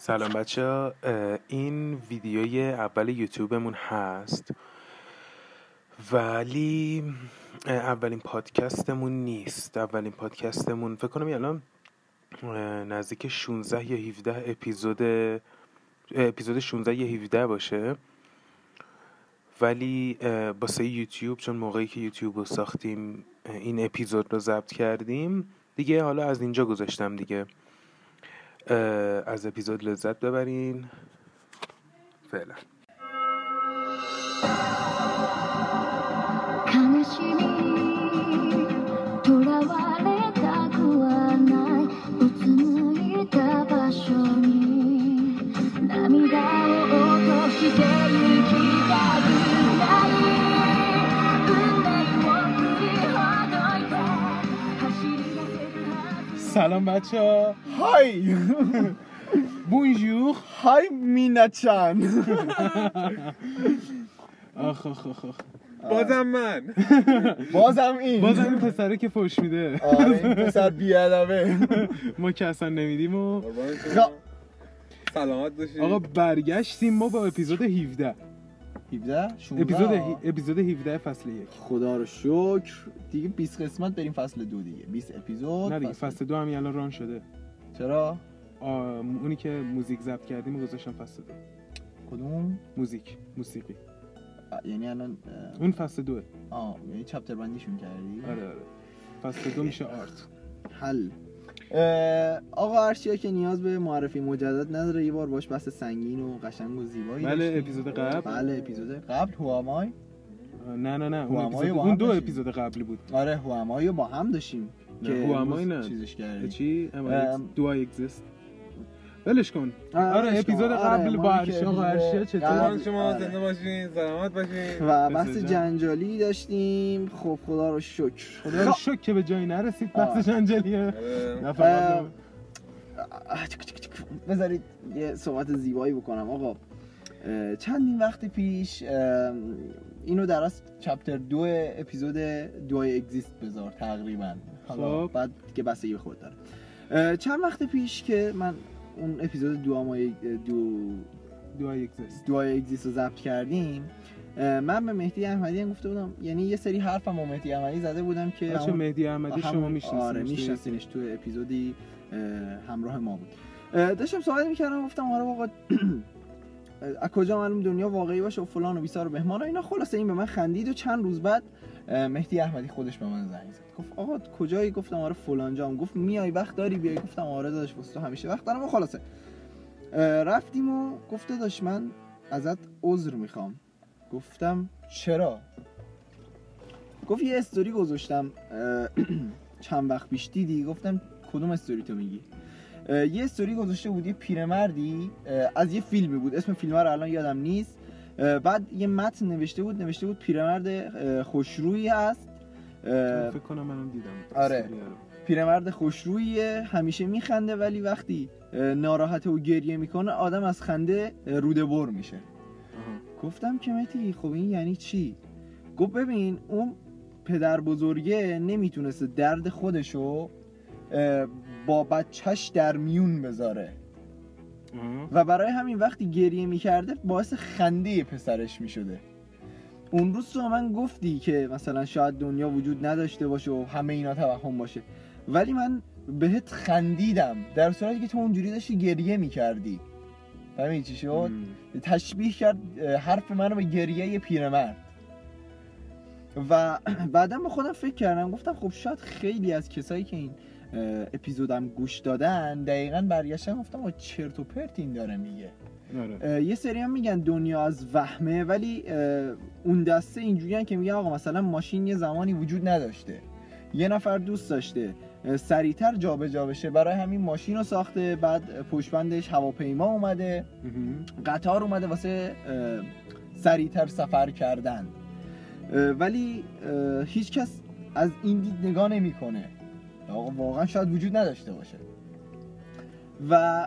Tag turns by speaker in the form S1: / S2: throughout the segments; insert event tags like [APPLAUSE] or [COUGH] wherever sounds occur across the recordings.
S1: سلام بچه این ویدیوی اول یوتیوبمون هست ولی اولین پادکستمون نیست. اولین پادکستمون فکر کنم الان نزدیک 16 یا 17 اپیزود اپیزود 16 یا 17 باشه. ولی باسه یوتیوب چون موقعی که یوتیوب رو ساختیم این اپیزود رو ضبط کردیم. دیگه حالا از اینجا گذاشتم دیگه. از اپیزود لذت ببرین. فعلا.
S2: سلام بچه ها
S3: های.
S2: بونجور.
S3: های مینچان
S2: آخ آخ آخ آخ.
S4: بازم من.
S3: بازم این.
S2: بازم این پسره که فوش میده.
S3: آره این پسر بیادبه.
S2: ما که اصلا نمیدیم و
S4: سلامت باشید
S2: آقا برگشتیم ما با اپیزود 17
S3: 17 16
S2: اپیزود اپیزود 17 فصل یک.
S3: خدا رو شکر. دیگه 20 قسمت بریم فصل دو دیگه. 20 اپیزود
S2: نه دیگه فصل دو هم الان ران شده.
S3: چرا؟
S2: اونی که موزیک ضبط کردیم گذاشتم فصل دو.
S3: کدوم؟
S2: موزیک موسیقی.
S3: یعنی الان
S2: اون فصل دوه.
S3: آه یعنی چپتر بندیشون کردی؟
S2: آره آره. فصل دو میشه آرت.
S3: حل. آقا ارشیا که نیاز به معرفی مجدد نداره یه بار باش بحث سنگین و قشنگ و زیبایی
S2: بله. اپیزود قبل
S3: بله اپیزود قبل هوامای
S2: نه نه نه اون,
S3: هوامای
S2: اپیزود اون دو
S3: داشتیم.
S2: اپیزود قبلی بود
S3: آره هوامای با هم داشتیم که
S2: هوامای نه.
S3: چیزش کردیم
S2: چی. دو I exist ولش کن
S3: آره،
S2: آره. اپیزود
S3: آره،
S2: قبل
S3: ما
S2: با
S3: که
S2: ارشیا آقا ارشیا چطور
S4: شما
S3: آره.
S4: زنده باشین سلامت باشین
S3: و بحث. جنجالی داشتیم خب خدا رو شکر
S2: خدا رو
S3: خب.
S2: شکر که به جایی نرسید. بحث جنجالیه
S4: آره.
S3: بذارید یه صحبت زیبایی بکنم آقا چندین وقت پیش اینو در از چپتر دو اپیزود دو اگزیست بذار تقریبا حالا
S2: خب.
S3: بعد که بستگی به خود داره چند وقت پیش که من اون اپیزود دو آمای دو
S2: دو
S3: دعای اگزیست. رو ضبط کردیم. من به مهدی احمدی هم گفته بودم یعنی یه سری حرفم با مهدی احمدی زده بودم که
S2: بچه
S3: همون-
S2: مهدی احمدی شما می‌شناسید
S3: آره میشناسینش تو اپیزودی اه، همراه ما بود. داشتم صحبت می‌کردم گفتم آره آقا [CLEARS THROAT] از کجا معلوم دنیا واقعی باشه و فلان و بیسار و بهمان و اینا. خلاصه این به من خندید و چند روز بعد مهدی احمدی خودش به من زنگ زد. گفت آقا کجایی؟ گفتم آره فلان جام. گفت میای وقت داری بیای؟ گفتم آره داداش واسه تو همیشه وقت دارم و خلاصه. رفتیم و گفته داشت من ازت عذر می‌خوام. گفتم چرا؟ گفت یه استوری گذاشتم. [CLEARS THROAT] چند وقت پیش دیدی؟ گفتم کدوم استوری تو میگی؟ یه استوری گذاشته بود یه پیرمردی از یه فیلمی بود. اسم فیلم رو الان یادم نیست. بعد یه متن نوشته بود نوشته بود پیرمرد خوشرویی اه،
S2: فکر کنم منم دیدم
S3: آره.
S2: رو.
S3: پیرمرد خوشروییه همیشه میخنده ولی وقتی اه، ناراحته و گریه می‌کنه آدم از خنده روده بر میشه. گفتم که متی خب این یعنی چی گفت ببین اون پدر بزرگه نمی‌تونسته درد خودشو با بچهش در میون بذاره. و برای همین وقتی گریه می‌کرده باعث خنده پسرش می‌شده. اون روز تو من گفتی که مثلا شاید دنیا وجود نداشته باشه و همه اینا توهم باشه. ولی من بهت خندیدم در صورتی که تو اونجوری داشتی گریه می‌کردی. فهمیدی چی شد؟ تشبیه کرد حرف منو به گریه یه پیرمرد. و [CLEARS THROAT] بعدا به خودم فکر کردم گفتم خب شاید خیلی از کسایی که این اپیزودم گوش دادن دقیقا برگشتن گفتم چرت و پرت این داره میگه.
S2: آره.
S3: یه سری هم میگن دنیا از وهمه ولی اون دسته اینجوریان که میگن آقا مثلا ماشین یه زمانی وجود نداشته. یه نفر دوست داشته سریعتر جابجا بشه برای همین ماشین رو ساخته بعد پشتبندش هواپیما اومده. قطار اومده واسه سریعتر سفر کردن. ولی اه، هیچ کس از این دید نگاه نمی‌کنه. آقا واقعا شاید وجود نداشته باشه. و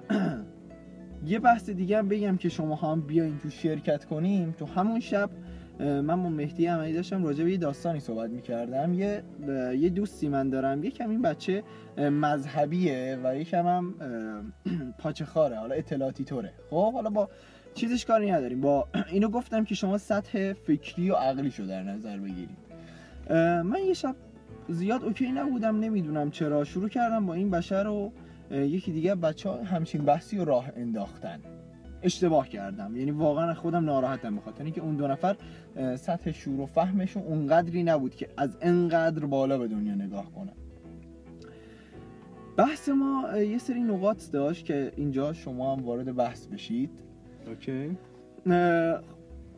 S3: [CLEARS THROAT] یه بحث دیگه هم بگم که شما هم بیاین تو شرکت کنیم. تو همون شب من با مهدی عملی داشتم راجع به یه داستانی صحبت می‌کردم. یه یه دوستی من دارم. یکم این بچه مذهبیه و یکم هم [CLEARS THROAT] پاچه خاره. حالا اطلاعاتی طوره. خب حالا با چیزش کاری نداریم. با [CLEARS THROAT] اینو گفتم که شما سطح فکری و عقلی رو در نظر بگیرید. اه، من یه شب زیاد اوکی نبودم نمی‌دونم چرا. شروع کردم با این بشر و یکی دیگه بچه ها همچین بحثی رو راه انداختن. اشتباه کردم. یعنی واقعا خودم ناراحتم به خاطر اینکه اون دو نفر سطح شور و فهمشون اونقدری نبود که از انقدر بالا به دنیا نگاه کنن بحث ما یه سری نقاط داشت که اینجا شما هم وارد بحث بشید.
S2: اوکی.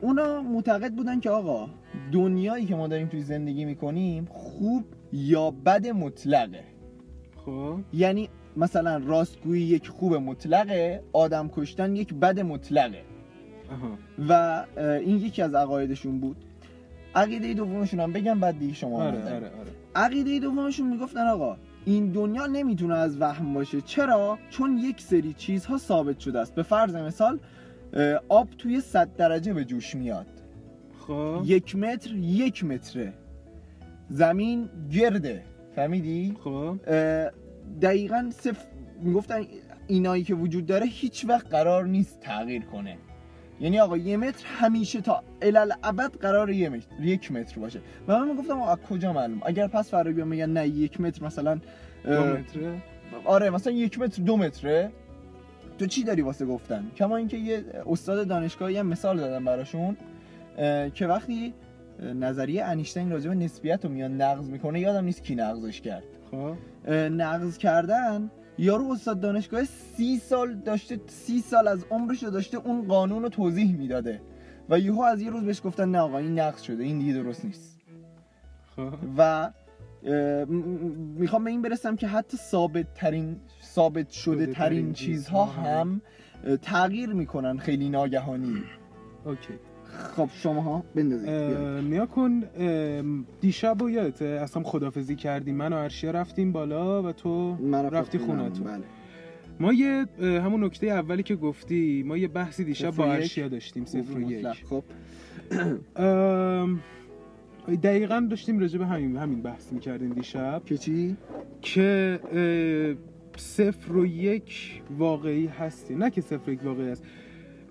S3: اونا معتقد بودن که آقا دنیایی که ما داریم توی زندگی می‌کنیم خوب یا بد مطلقه.
S2: خب.
S3: یعنی مثلا راستگویی یک خوب مطلقه آدم کشتن یک بد مطلقه. و این یکی از عقایدشون بود. عقیده دومشون هم بگم بعد دیگه شما
S2: آره. آره آره.
S3: عقیده دومشون می‌گفتن آقا این دنیا نمی‌تونه از وهم باشه. چرا؟ چون یک سری چیزها ثابت شده است. به فرض مثال آب توی 100 درجه به جوش میاد.
S2: خب.
S3: یک متر یک متره. زمین گرده. فهمیدی؟
S2: خب.
S3: دقیقا صف می‌گفتن اینایی که وجود داره هیچ وقت قرار نیست تغییر کنه. یعنی آقا یه متر همیشه تا ابد قرار یه متر یک متر باشه. و من می‌گفتم آقا کجا معلوم؟ اگر پس فردا بیان میگن نه یک متر مثلا
S2: دو متره؟
S3: آره مثلا یک متر دو متره. تو چی داری واسه گفتن؟ کما اینکه یه استاد دانشگاهی هم مثال دادم براشون که وقتی نظریه انیشتین راجع به نسبیت رو میاد نقض می‌کنه یادم نیست کی نقضش کرد.
S2: خب.
S3: نقض کردن یارو استاد دانشگاه سی سال داشته سی سال از عمرش رو داشته اون قانون رو توضیح می‌داده و یهو از یه روز بهش گفتن نه آقا این نقض شده این دیگه درست نیست.
S2: خب.
S3: و می‌خوام به این برسم که حتی ثابت ترین ثابت شده ترین چیزها هم. تغییر می‌کنن خیلی ناگهانی.
S2: اوکی.
S3: خب شما ها بندازید
S2: نیا کن دیشب و یادته اصلا خدافزی کردیم. من و ارشیا رفتیم بالا و تو رفتی
S3: خونم،
S2: خونتون
S3: بله.
S2: ما یه همون نکته اولی که گفتی ما یه بحثی دیشب با. ارشیا داشتیم صفر و یک.
S3: خب.
S2: دقیقا داشتیم راجع به همین همین بحث می‌کردیم دیشب.
S3: که چی؟
S2: که صفر و یک واقعی هستی. نه که صفر و یک واقعی هست.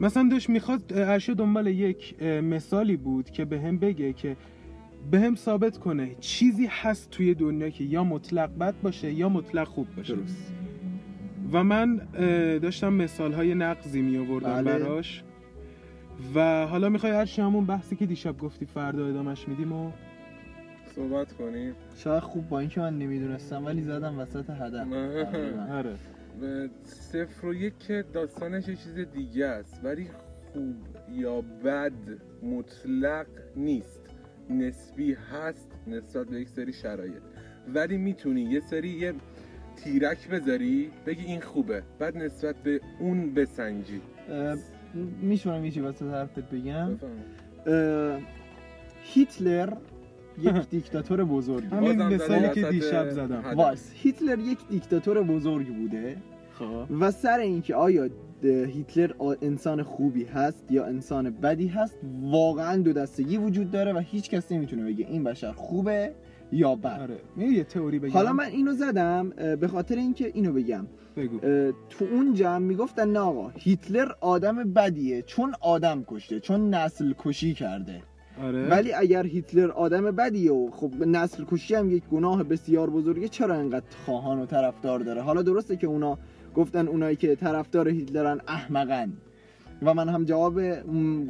S2: مثلا داشت می‌خواد ارشد دنبال یک مثالی بود که به هم بگه که به هم ثابت کنه چیزی هست توی دنیا که یا مطلق بد باشه یا مطلق خوب باشه.
S3: درست.
S2: و من داشتم مثال های نقضی می آوردم
S3: بله.
S2: براش. و حالا می‌خوای هر همون بحثی که دیشب گفتی فردا ادامش میدیم و
S4: صحبت کنیم.
S3: شاید خوب با اینکه من نمی‌دونستم ولی زدم وسط هدف.
S2: آره.
S4: و صفر و یک که داستانش یه چیز دیگه است ولی خوب یا بد مطلق نیست. نسبی هست نسبت به یک سری شرایط. ولی می‌تونی یه سری یه تیرک بذاری بگی این خوبه بعد نسبت به اون بسنجی.
S3: میشونم یه چی واسه حرفت بگم. هیتلر یک دیکتاتور بزرگ بود.
S2: همین مثالی که دیشب زدم.
S3: واس هیتلر یک دیکتاتور بزرگ بوده
S2: خب.
S3: و سر اینکه آیا هیتلر انسان خوبی هست یا انسان بدی هست واقعا دو دستگی وجود داره و هیچ کس نمی‌تونه بگه این بشر خوبه یا بد.
S2: آره. یه تئوری بگم.
S3: حالا من اینو زدم به خاطر اینکه اینو بگم.
S2: بگو.
S3: تو اون جمع می‌گفتن نه آقا هیتلر آدم بدیه چون آدم کشته چون نسل کشی کرده.
S2: آره.
S3: ولی اگر هیتلر آدم بدیه و خب نسل کشی هم یک گناه بسیار بزرگه چرا انقدر خواهان و طرفدار داره؟ حالا درسته که اونا گفتن اونایی که طرفدار هیتلرن احمقن. و من هم جواب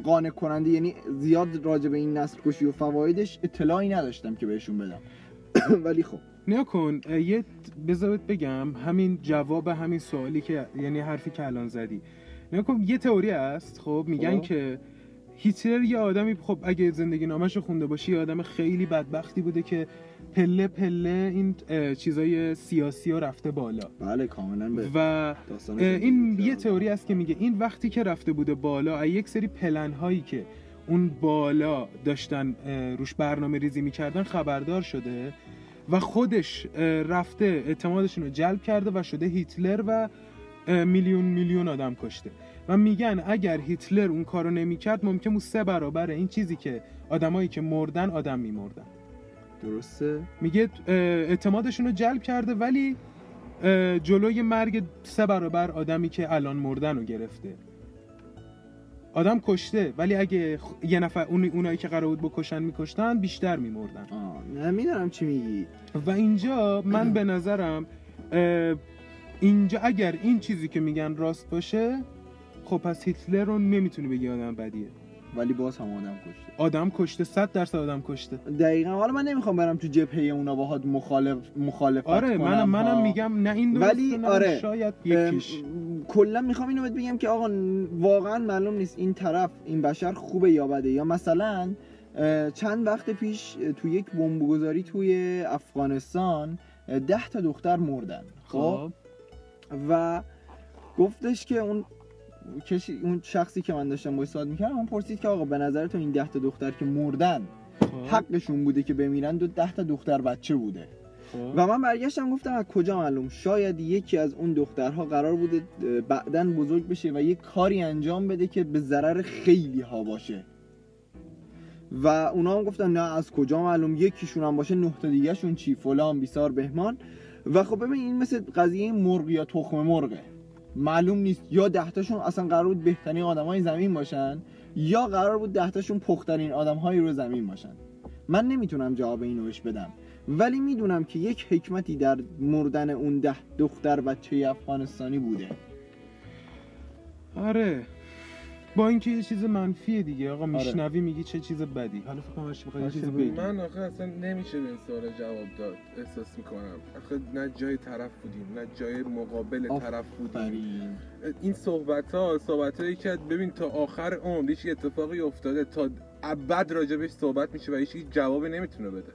S3: قانع کننده یعنی زیاد راجع به این نسل کشی و فوایدش اطلاعی نداشتم که بهشون بدم. [COUGHS] ولی خب.
S2: نیا کن یه بذارت بگم همین جواب همین سوالی که یعنی حرفی که الان زدی. نیا کن یه تئوری هست خب؟ میگن
S3: خب.
S2: که هیتلر یه آدمی خب اگه زندگی نامش رو خونده باشی یه آدم خیلی بدبختی بوده که پله پله این چیزای سیاسی رو رفته بالا
S3: بله کاملا به
S2: و این یه. تئوری است که میگه این وقتی که رفته بوده بالا یک سری پلن هایی که اون بالا داشتن روش برنامه ریزی می‌کردن خبردار شده و خودش رفته اعتمادشون رو جلب کرده و شده هیتلر و میلیون میلیون آدم کشته و میگن اگر هیتلر اون کارو نمی‌کرد ممکن بود سه برابر این چیزی که آدمایی که مردن آدم میمردن.
S3: درسته؟
S2: میگه اعتمادشون رو جلب کرده ولی جلوی مرگ سه برابر آدمی که الان مردن رو گرفته. آدم کشته ولی اگه خ- یه نفر اون اونایی که قرار بود بکشن میکشتن بیشتر میمردن.
S3: آه نه می‌دونم چی میگی.
S2: و اینجا من [CLEARS THROAT] به نظرم اینجا اگر این چیزی که میگن راست باشه خب پس هیتلر رو نمی‌تونی بگی آدم بدیه.
S3: ولی باز هم آدم کشته.
S2: آدم کشته صد درصد آدم کشته.
S3: دقیقا. حالا من نمی‌خوام برم تو جبهه اونا باهات مخالف مخالفت
S2: آره
S3: کنم.
S2: منم منم. میگم نه این
S3: ولی آره.
S2: شاید یکیش.
S3: کلا می‌خوام اینو بهت بگم که آقا واقعا معلوم نیست این طرف این بشر خوبه یا بده. یا مثلا چند وقت پیش تو یک بمبگذاری توی افغانستان ده تا دختر مردن. خب. و گفتش که اون کسی اون شخصی که من داشتم باهاش صحبت می‌کردم اون پرسید که آقا به نظر تو این ده تا دختر که مردن
S2: خب،
S3: حقشون بوده که بمیرن دو ده تا دختر بچه بوده.
S2: خب.
S3: و من برگشتم گفتم از کجا معلوم؟ شاید یکی از اون دخترها قرار بوده بعدا بزرگ بشه و یه کاری انجام بده که به ضرر خیلی ها باشه. و اونا هم گفتن نه از کجا معلوم؟ یکیشون هم باشه نه تا دیگه شون چی؟ فلان بیسار بهمان. و خب ببین این مثل قضیه مرغ یا تخم مرغه. معلوم نیست. یا دهتاشون اصلا قرار بود بهترین آدمای زمین باشن یا قرار بود دهتاشون پخترین آدمهایی رو زمین باشن. من نمی‌تونم جواب اینو بهش بدم. ولی می‌دونم که یک حکمتی در مردن اون ده دختر بچه افغانستانی بوده.
S2: آره. با اینکه یه چیز منفیه دیگه. آقا میشنوی میگی چه چیز بدی. حالا فکر کنم یه چیزی
S3: بگی.
S4: من آخه اصلا نمیشه به این سوال جواب داد. احساس می‌کنم. آخه نه جای طرف بودیم نه جای مقابل
S3: آفرین.
S4: طرف بودیم.
S3: آفرین.
S4: این صحبت ها صحبت هایی که ببین تا آخر عمر هیچ اتفاقی افتاده. تا ابد راجبش صحبت میشه و هیچ جوابی نمی‌تونه بده.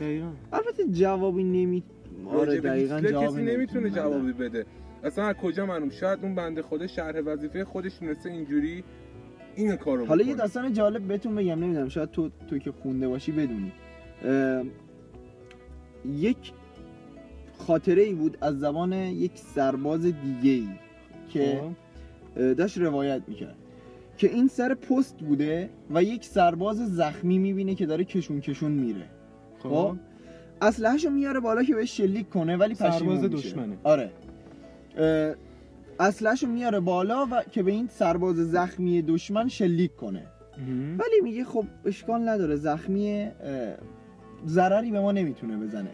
S2: دقیقاً.
S3: البته جوابی نمی آره
S4: راجب
S3: دقیقا جوابی
S4: کسی نمی‌تونه
S3: بده.
S4: جوابی بده. اصلا از کجا معلوم؟ شاید اون بنده خدا شرح وظیفه خودش تونسته اینجوری این کارو
S3: حالا یه. داستان جالب بهتون بگم نمی‌دونم شاید تو تو که خونده باشی بدونی. اه، یک خاطره ای بود از زبان یک سرباز دیگه ای که
S2: خب.
S3: داشت روایت می‌کرد. که این سر پست بوده و یک سرباز زخمی می‌بینه که داره کشون کشون میره.
S2: خب.
S3: خب؟ اسلحه‌شو میاره بالا که بهش شلیک کنه ولی
S2: سرباز
S3: پشیمون میشه.
S2: دشمنه.
S3: آره. اه، اسلحه‌شو میاره بالا و که به این سرباز زخمی دشمن شلیک کنه. ولی میگه خب اشکال نداره زخمی ضرری به ما نمی‌تونه بزنه.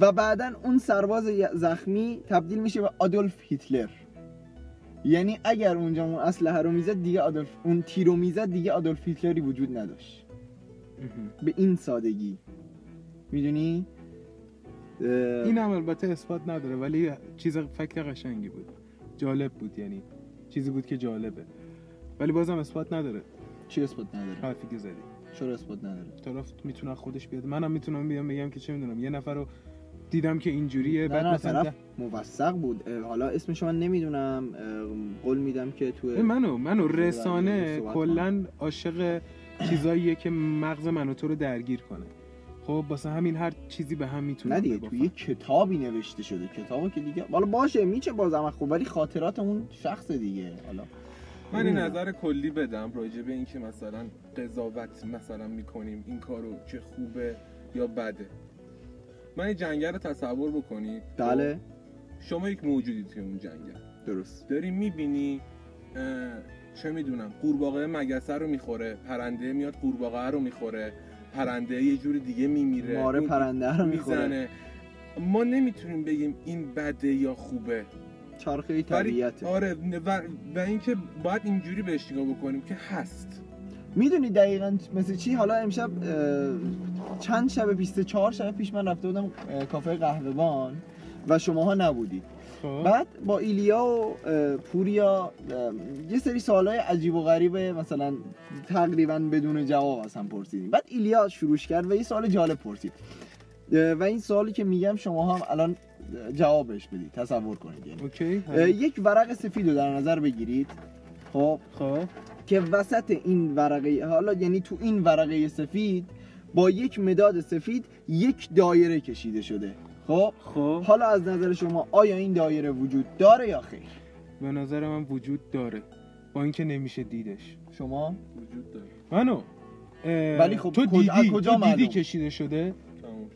S3: و بعدا اون سرباز زخمی تبدیل میشه به آدولف هیتلر. یعنی اگر اونجا اون اسلحه رو می‌زد دیگه آدولف اون تیر رو می‌زد دیگه آدولف هیتلری وجود نداشت. به این سادگی. می‌دونی؟
S2: این هم البته اثبات نداره ولی چیز فکت قشنگی بود. جالب بود یعنی چیزی بود که جالبه. ولی بازم اثبات نداره.
S3: چی اثبات نداره؟
S2: حرفی که زدی.
S3: چرا اثبات نداره؟
S2: طرف می‌تونه خودش بیاد. منم می‌تونم بیام بگم که چه می‌دونم. یه نفر رو دیدم که اینجوریه بعد
S3: نه
S2: مثلا
S3: طرف موثق بود. حالا اسمش من نمی‌دونم. قول میدم که تو
S2: منو منو رسانه کلا عاشق چیزاییه که مغز منو تو رو درگیر کنه. خب واسه همین هر چیزی به هم می‌تونه
S3: نه دیگه تو یه کتابی نوشته شده کتابو که دیگه حالا باشه میچه بازم خوب ولی خاطرات اون شخص دیگه حالا.
S4: من این. نظر کلی بدم راجع به اینکه مثلا قضاوت مثلا می‌کنیم این کارو چه خوبه یا بده. من این جنگل رو تصور بکنید
S3: بله.
S4: شما یک موجودی توی اون جنگل.
S3: درست.
S4: داری می‌بینی چه می‌دونم قورباغه مگسه رو می‌خوره پرنده میاد قورباغه رو می‌خوره. پرنده یه جور دیگه میمیره.
S3: ماره پرنده رو می‌خوره.
S4: می‌زنه ما نمی‌تونیم بگیم این بده یا خوبه.
S3: چرخه طبیعته.
S4: آره و, و اینکه باید اینجوری بهش نگاه بکنیم که هست.
S3: می‌دونی دقیقا مثل چی؟ حالا امشب چند شب پیش چهار شب پیش من رفته بودم کافه قهوه‌بان و شماها نبودید. بعد با ایلیا و پوریا یه سری سوالای عجیب و غریبه مثلا تقریبا بدون جواب از هم پرسیدیم. بعد ایلیا شروعش کرد و یه سوال جالب پرسید. و این سوالی که میگم شما هم الان جوابش بدید تصور کنید. یعنی
S2: اوکی
S3: یک ورق سفید رو در نظر بگیرید. خب.
S2: خب.
S3: که وسط این ورقه حالا یعنی تو این ورقه سفید با یک مداد سفید یک دایره کشیده شده. خب
S2: خب.
S3: حالا از نظر شما آیا این دایره وجود داره یا خیر؟
S2: به نظر من وجود داره با اینکه نمیشه دیدش.
S3: شما؟
S4: وجود داره.
S2: منو
S3: ولی خب
S2: تو دیدی
S3: از کجا
S2: تو دیدی؟ کشیده شده.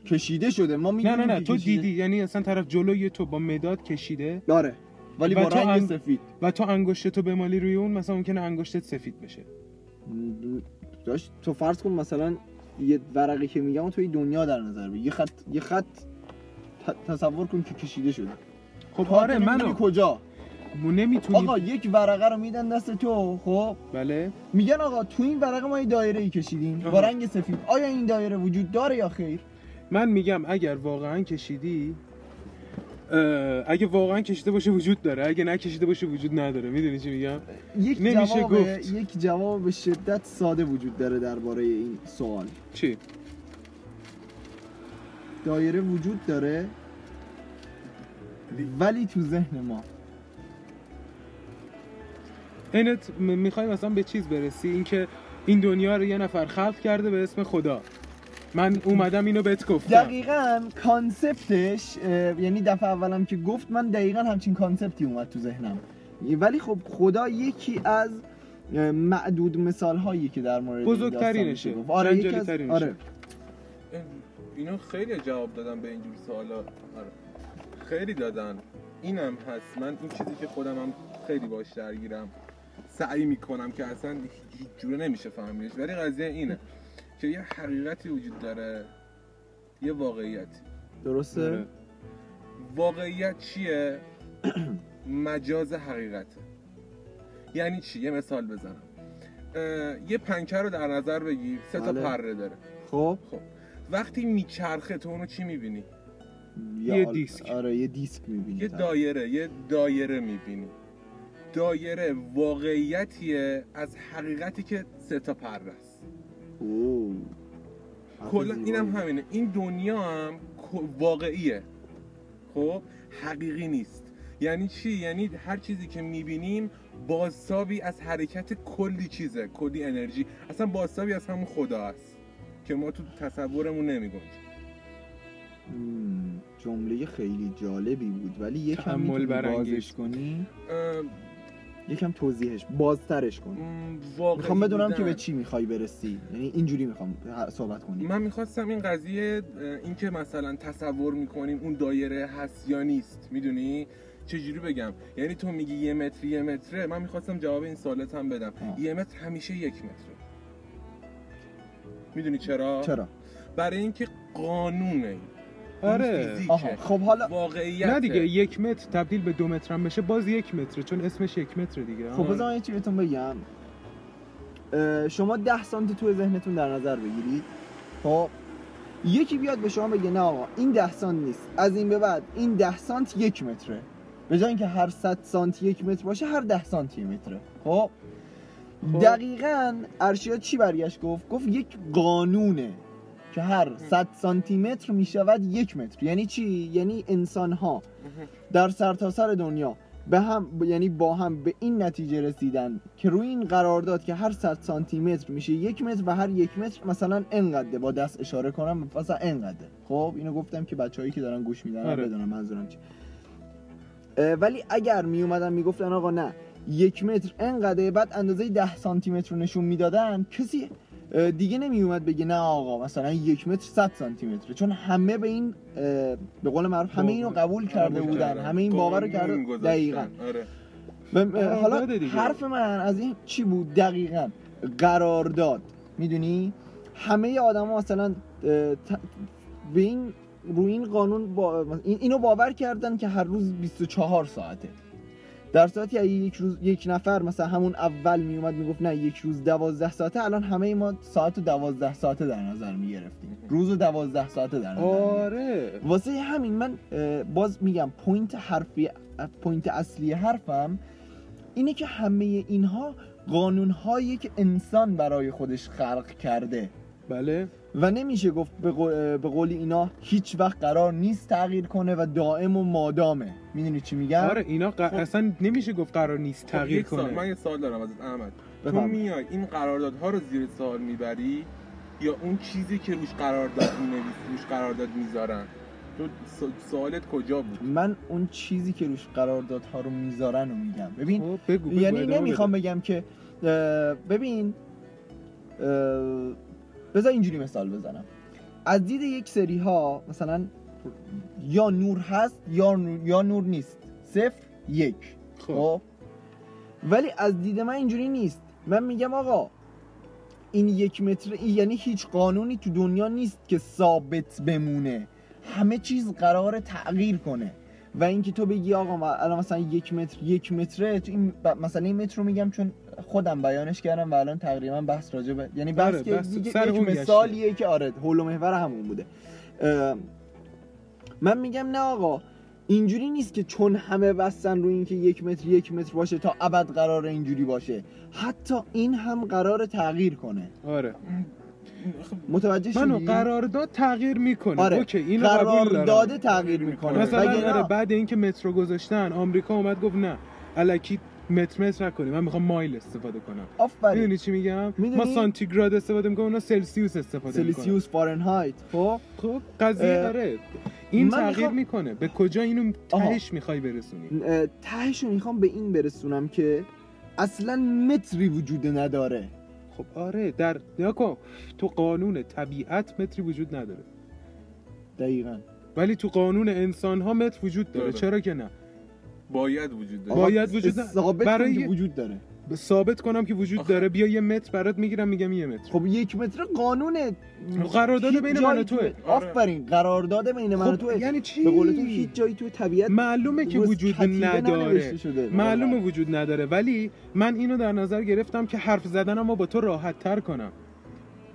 S3: کشیده شده ما
S2: نه نه نه تو
S3: کشیده-
S2: دیدی یعنی اصلا طرف جلوی تو با مداد کشیده؟
S3: داره ولی با
S2: تو
S3: رنگ
S2: هم-
S3: سفید.
S2: و تو انگشت تو بمالی روی اون مثلا ممکنه انگشتت سفید بشه.
S3: داشت تو فرض کن مثلا یه ورقی که میگم توی دنیا در نظر بگیر. یه خط یه خط تصور کن که کشیده شده.
S2: خب آره منو.
S3: کجا؟
S2: مو نمی‌تونی.
S3: آقا یک ورقه رو میدن دست تو خب؟
S2: بله.
S3: میگن آقا تو این ورقه ما یه دایره ای کشیدیم با. رنگ سفید. آیا این دایره وجود داره یا خیر؟
S2: من میگم اگر واقعا کشیدی اگه واقعا کشیده باشه وجود داره. اگه نکشیده باشه وجود نداره. می‌دونی چی میگم؟
S3: یک
S2: نمیشه
S3: جواب
S2: گفت.
S3: یک جواب به شدت ساده وجود داره درباره این سوال.
S2: چی؟
S3: دایره وجود داره ولی تو ذهن ما.
S2: اینت می‌خوای مثلا به چیز برسی؟ اینکه این دنیا رو یه نفر خلق کرده به اسم خدا. من اومدم اینو بهت گفتم.
S3: دقیقا concept ش یعنی دفعه اولم که گفت من دقیقا همچین concept ی اومد تو ذهنم. ولی خب خدا یکی از معدود مثال هایی که در مورد
S2: بزرگترینشه.
S3: آره یکی از. آره.
S4: اینا خیلی جواب دادن به اینجور سوالا. آره. خیلی دادن. اینم هست. من این چیزی که خودم هم خیلی باش درگیرم. سعی می‌کنم که اصلا هیچ جوره نمیشه فهمیدش. ولی قضیه اینه که یه حقیقتی وجود داره. یه واقعیتی.
S3: درسته؟
S2: آره.
S4: واقعیت چیه؟ [CLEARS THROAT] مجاز حقیقته یعنی چی؟ یه مثال بزنم. یه پنکه رو در نظر بگیر. سه تا
S3: بله.
S4: پره داره.
S3: خب.
S4: وقتی میچرخه تو اونو چی می‌بینی؟
S2: یه دیسک.
S3: آره یه دیسک می‌بینی
S4: یه دایره یه دایره می‌بینی. دایره واقعیتیه از حقیقتی که سه تا پره است. کلا اینم همینه. این دنیا هم واقعیه. خب؟ حقیقی نیست. یعنی چی؟ یعنی هر چیزی که می‌بینیم بازتابی از حرکت کلی چیزه. کلی انرژی. اصلا بازتابی از همون خدا است. که ما تو تصورمون نمیگنجیم.
S3: جمله خیلی جالبی بود ولی یکم می‌تونی. بازش کنی؟ یکم توضیحش بازترش کن. می‌خوام بدونم که. به چی می‌خوای برسی. یعنی اینجوری می‌خوام صحبت کنی
S4: من می‌خواستم این قضیه این که مثلا تصور می‌کنیم اون دایره هست یا نیست می‌دونی؟ چجوری بگم؟ یعنی تو میگی یه متر یه متره من می‌خواستم جواب این سوالت هم بدم.
S3: آه.
S4: یه متر همیشه یک متره. می‌دونی چرا؟
S3: چرا؟
S4: برای اینکه قانونه.
S2: آره.
S3: آها. خب حالا
S4: واقعیت
S2: نه دیگه یک متر تبدیل به دو متر هم بشه باز یک متره چون اسمش یک متر دیگه.
S3: خب بذار من یه چی بهتون بگم. شما ده سانتی تو ذهنتون در نظر بگیرید. خب؟ یکی بیاد به شما بگه نه آقا این ده سانت نیست. از این به بعد این ده سانت یک متره. به جای اینکه هر 100 سانت یک متر باشه هر ده سانت یک متره. خب. دقیقا ارشیا چی برگشت گفت؟ گفت یک قانونه که هر 100 سانتی متر می شود یک متر. یعنی چی؟ یعنی انسان ها در سرتاسر دنیا به هم یعنی با هم به این نتیجه رسیدن که روی این قرارداد که هر 100 سانتی متر میشه یک متر و هر یک متر مثلا انقدره. با دست اشاره کنم مثلا انقدره. خب اینو گفتم که بچههایی که دارن گوش میدن
S2: آره.
S3: بدونن منظورم چی ولی اگر می اومدن می‌گفتن آقا نه یک متر انقدره بعد اندازه 10 سانتی متر رو نشون می‌دادن. کسی دیگه نمی اومد بگه نه آقا مثلا یک متر 100 سانتی متره چون همه به این به قول معروف همه اینو قبول کرده بودن. همه این باور رو کرده. دقیقا.
S4: آره.
S3: حالا. حرف من از این چی بود؟ دقیقا. قرارداد. می‌دونی؟ همه آدما مثلا به این روی این قانون با... این- اینو باور کردن که هر روز 24 ساعته. در صورتی اگه یک روز یک نفر مثلا همون اول میومد می‌گفت نه یک روز دوازده ساعته الان همه ما ساعت رو دوازده ساعته در نظر می‌گرفتیم. روز رو دوازده ساعته در نظر.
S2: آره.
S3: واسه همین من باز میگم point حرفی point اصلی حرفم اینه که همه اینها قانونهایی که انسان برای خودش خلق کرده.
S2: بله.
S3: و نمیشه گفت به قو- به قولی اینا هیچ وقت قرار نیست تغییر کنه و دائم و مادامه. می‌دونی چی میگم؟
S2: آره اینا ق- اصلا نمیشه گفت قرار نیست
S4: خب،
S2: تغییر
S4: یک سوال- من
S2: کنه
S4: یه سوال دارم ازت احمد. تو. میای این قراردادها رو زیر سوال می‌بری یا اون چیزی که روش قرارداد می‌نویسی روش قرارداد می‌ذارن؟ تو س- سوالت کجا بود؟
S3: من اون چیزی که روش قراردادها رو می‌ذارن رو میگم. ببین
S2: خب بگو بگو
S3: یعنی نمی‌خوام
S2: بده.
S3: بگم که اه، ببین اه، بذار اینجوری مثال بزنم. از دید یک سری ها مثلا یا نور هست یا نور, یا نور نیست. صفر یک.
S2: خب.
S3: خب. ولی از دید من اینجوری نیست. من میگم آقا این یک متر یعنی هیچ قانونی تو دنیا نیست که ثابت بمونه. همه چیز قرار تغییر کنه. و اینکه تو بگی آقا الان مثلا یک متر یک متره تو این ب- مثلا این متر رو میگم چون خودم بیانش کردم و الان تقریبا بحث راجع به یعنی بحث
S2: آره،
S3: که
S2: بحث سر
S3: یک. مثالیه که آره حول و محور همون بوده. من میگم نه آقا. اینجوری نیست که چون همه بستن رو اینکه یک متر یک متر باشه تا ابد قرار اینجوری باشه. حتی این هم قرار تغییر کنه.
S2: آره.
S3: متوجه
S2: منو
S3: شدی
S2: قرارداد تغییر می‌کنه.
S3: آره.
S2: اوکی اینو قبول
S3: قرار
S2: دارم.
S3: داده تغییر می‌کنه.
S2: مثلا آره بعد اینکه مترو گذاشتن آمریکا اومد گفت نه. الکی متر متر نکنی. من می‌خوام مایل استفاده کنم.
S3: آفرین.
S2: می‌دونی چی میگم؟
S3: می‌دونی؟
S2: ما سانتیگراد استفاده می‌کنیم اونا سلسیوس استفاده می‌کنن.
S3: سلسیوس فارنهایت. خب؟
S2: خب قضیه
S3: اه،
S2: آره. این تغییر
S3: میخوام-
S2: می‌کنه. به کجا اینو. تهش می‌خوای برسونی؟
S3: تهش رو می‌خوام به این برسونم که اصلا متری وجود نداره.
S2: خب آره. در نیا کن. تو قانون طبیعت متری وجود نداره.
S3: دقیقا.
S2: ولی تو قانون انسان ها متر وجود داره.
S4: داره.
S2: چرا که نه؟
S4: باید وجود داره.
S2: باید وجود.
S3: ثابت
S2: برای
S3: وجود داره.
S2: ثابت کنم که وجود
S4: آخه-
S2: داره. بیا یه متر برات می‌گیرم میگم یه متر.
S3: خب یک متر قانونه
S2: قرارداد بین من و توه.
S3: تو- آفرین قرارداد بین من و
S2: خب
S3: توه.
S2: یعنی چی؟
S3: به قول تو هیچ جایی تو طبیعت
S2: معلومه که وجود نداره. معلومه وجود نداره. ولی من اینو در نظر گرفتم که حرف زدنم رو با تو راحت تر کنم.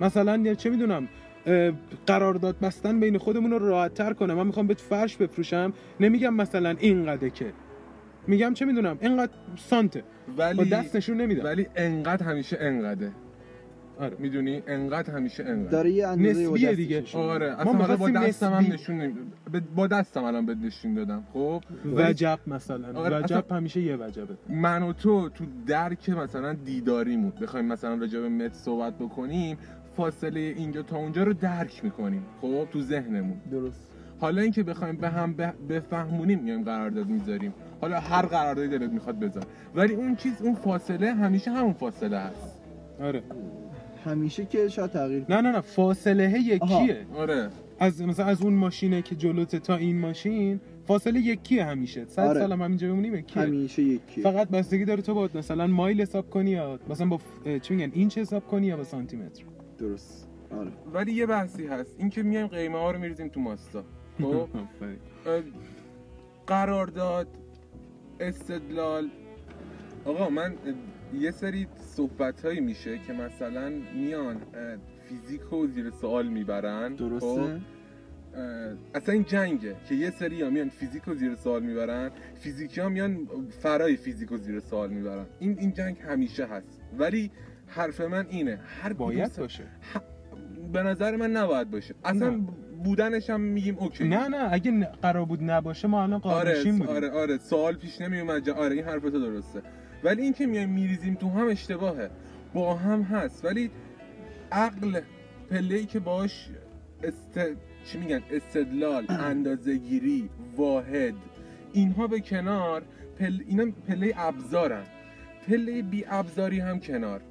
S2: مثلا چه می‌دونم قرارداد بستن بین خودمون رو راحت تر کنم. من می‌خوام بهت فرش بفروشم. نمیگم مثلا اینقدر که. میگم چه می‌دونم اینقدر سانته. با
S4: ولی
S2: دست نشون نمیدم.
S4: ولی انقدر همیشه انقدره
S2: آره.
S4: می‌دونی؟ انقدر همیشه انقدر
S3: داره یه اندازه با
S2: نسبیه دیگه.
S4: آره. اصلا حالا با دستم هم. نشون نمی... به- با دستم الان بهت نشون دادم. خب؟
S2: وجب مثلا.
S4: آره،
S2: وجب
S4: اصلا-
S2: همیشه یه وجبه.
S4: من و تو تو درک مثلا دیداریمون. بخوایم مثلا راجع به مت صحبت بکنیم فاصله اینجا تا اونجا رو درک می‌کنیم. خب؟ تو ذهنمون.
S3: درست.
S4: حالا اینکه بخوایم به هم به- بفهمونیم میایم قرارداد می‌ذاریم. حالا هر قراردادی دلت می‌خواد بذار. ولی اون چیز اون فاصله همیشه همون فاصله هست.
S2: آره.
S3: همیشه که شاید تغییر
S2: نه نه نه فاصله یکیه.
S4: آره.
S2: از مثلا از اون ماشینه که جلوت تا این ماشین فاصله یکیه همیشه. صد
S3: آره.
S2: سال هم همینجا بمونیم یکیه.
S3: همیشه یکی
S2: فقط بستگی داره تو با مثلا مایل حساب کنی یا مثلا با چی میگن اینچ حساب کنی یا با سانتی متر
S3: درست. آره.
S4: ولی یه بحثی هست. اینکه میایم قیمه ها رو میریزیم تو ماستا. خب؟
S2: آفرین.
S4: اه، قرارداد استدلال. آقا من یه سری صحبت هایی میشه که مثلا میان فیزیک رو زیر سوال می‌برن خب؟
S3: درسته
S4: اه، اصلا این جنگه که یه سری ها میان فیزیک رو زیر سوال می‌برن فیزیکی ها میان فرای فیزیک رو زیر سوال می‌برن. این این جنگ همیشه هست. ولی حرف من اینه هر
S2: باید باشه.
S4: به نظر من نباید باشه. اصلا
S2: نه.
S4: بودنش هم میگیم اوکی.
S2: نه نه اگه قرار بود نباشه ما الان
S4: آره
S2: قارشیم بودیم.
S4: آره آره سوال پیش نمی اومد آره این حرف تو درسته. ولی این که میایم میریزیم تو هم اشتباهه. با هم هست. ولی عقل پله ای که باش است... چی میگن؟ استدلال [CLEARS THROAT] اندازه گیری واحد اینها به کنار پل... اینا پله ابزارن. پله بی ابزاری هم کنار.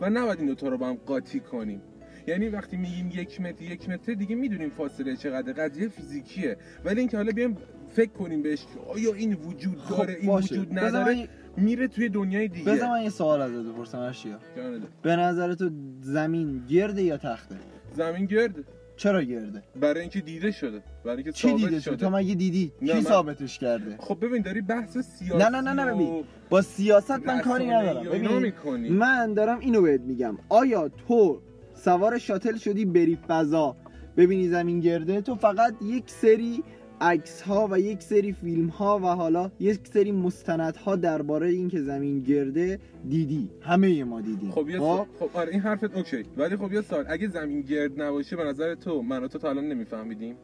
S4: و نباید این دوتا رو با هم قاطی کنیم. یعنی وقتی میگیم یک متر یک متر دیگه می‌دونیم فاصله چقدر قضیه فیزیکیه. ولی اینکه حالا بیایم فکر کنیم بهش آیا این وجود داره این
S3: خب باشه.
S4: وجود نداره
S3: من-
S4: میره توی دنیای دیگه.
S3: بذار من یه سوال ازت بپرسم
S4: جانده.
S3: به نظر تو زمین گرده یا تخته؟
S4: زمین گرد
S3: چرا گرده؟
S4: برای اینکه دیده شده. برای اینکه
S3: چی دیده شد
S4: شده؟
S3: تو مگه دیدی؟ کی
S4: من-
S3: ثابتش کرده؟
S4: خب ببین داری بحث سیاسی
S3: نه نه نه نه ببین. با سیاست من کاری ندارم. ببین من دارم اینو بهت میگم. آیا تو سوار شاتل شدی بری فضا. ببینی زمین گرده تو فقط یک سری عکس ها و یک سری فیلم ها و حالا یک سری مستند ها درباره اینکه زمین گرده دیدی. همه ما دیدیم.
S4: خب یه
S3: خب؟
S4: خب آره این حرفت اوکی. ولی خب یه سال اگه زمین گرد نباشه به نظر تو من و تو تا الان نمیفهمیدیم.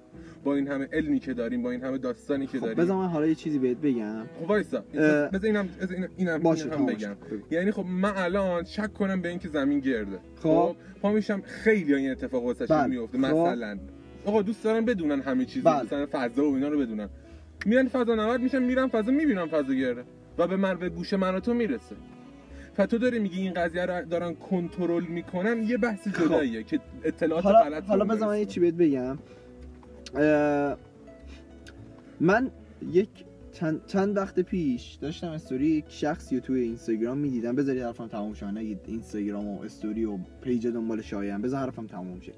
S4: با این همه علمی که داریم با این همه داستانی که
S3: خب
S4: داریم.
S3: بذار من حالا یه چیزی بهت بگم.
S4: خب وایسا. بذار اینم اینم اینم, بگم. یعنی خب من الان شک کنم به اینکه زمین گرده.
S3: خب.
S4: پا میشم خیلی این اتفاق واسه
S3: بله.
S4: میفته
S3: خب.
S4: مثلا. آقا دوست دارن بدونن همه چیز
S3: بله.
S4: مثلا فضا و اینا رو بدونن. میرن فضا نورد میشن میرن فضا می‌بینن فضا گرده و به من به گوش من تو می‌رسه. و تو داری میگی این قضیه رو دارن کنترل می‌کنن یه بحث جداییه که اطلاعات
S3: حالا
S4: غلط
S3: حالا بذار من یه. چی بهت بگم. اه، من یک چند, چند وقت پیش داشتم استوری یک شخصی رو توی اینستاگرام می‌دیدم. بذاری حرفم تموم شه نگید اینستاگرام و استوری و page دنبال شایم. بذار حرفم تموم شه.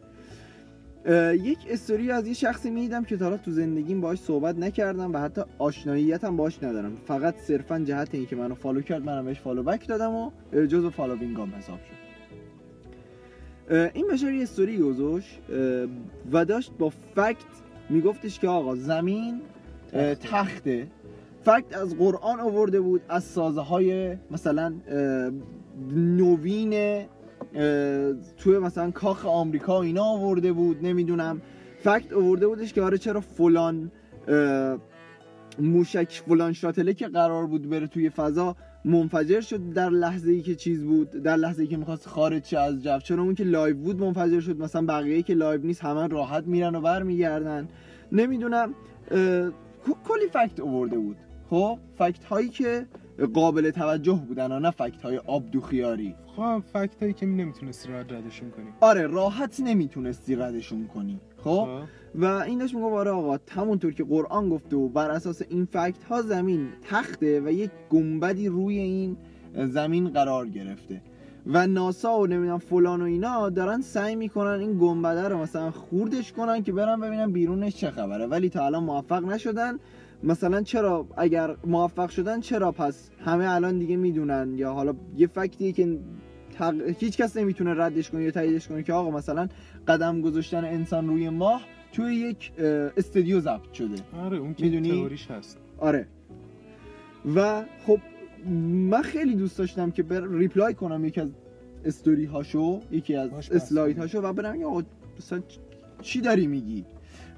S3: یک استوری از یه شخصی می‌دیدم که تا حالا تو زندگیم باهاش صحبت نکردم و حتی آشناییت هم باهاش ندارم. فقط صرفا جهت اینکه منو follow کرد منم بهش follow back دادم و جزو following ام حساب شد. این بشر یه استوری گذاشت و داشت با fact میگفتش که آقا زمین اه، تخته. fact از قرآن آورده بود از سازه های مثلا نوین توی مثلا کاخ آمریکا اینا آورده بود نمی‌دونم. fact آورده بودش که آره چرا فلان موشک فلان شاتله که قرار بود بره توی فضا منفجر شد در لحظه ای که چیز بود در لحظه ای که می‌خواست خارج شه از جو. چرا اون که live بود منفجر شد مثلا بقیه که live نیست همه راحت میرن و برمیگردن. نمی‌دونم کلی fact آورده بود. خب fact هایی که قابل توجه بودن و نه fact های آبدو خیاری.
S2: خب فکت هایی که نمی‌تونستی راحت ردشون کنی.
S3: آره راحت نمی‌تونستی ردشون کنی. خب؟
S2: خب.
S3: و این داشت می‌گفت آره آقا همونطور که قرآن گفته و بر اساس این فکت ها زمین تخته و یک گنبدی روی این زمین قرار گرفته. و ناسا و نمی‌دونم فلان و اینا دارن سعی می‌کنن این گنبده رو مثلا خوردش کنن که برن ببینن بیرونش چه خبره. ولی تا الان موفق نشدن. مثلا چرا اگر موفق شدن چرا پس همه الان دیگه می‌دونن؟ یا حالا یه فکتیه که تق... هیچ کس نمی‌تونه ردش کنه یا تاییدش کنه که آقا مثلا قدم گذاشتن انسان روی ماه توی یک اه، استودیو ضبط شده.
S2: آره اون که
S3: می‌دونی؟
S2: تئوریش هست.
S3: آره. و خب من خیلی دوست داشتم که بر ریپلای کنم یکی از استوری هاشو یکی از اسلاید. هاشو و برم آقا مثلا چی داری میگی؟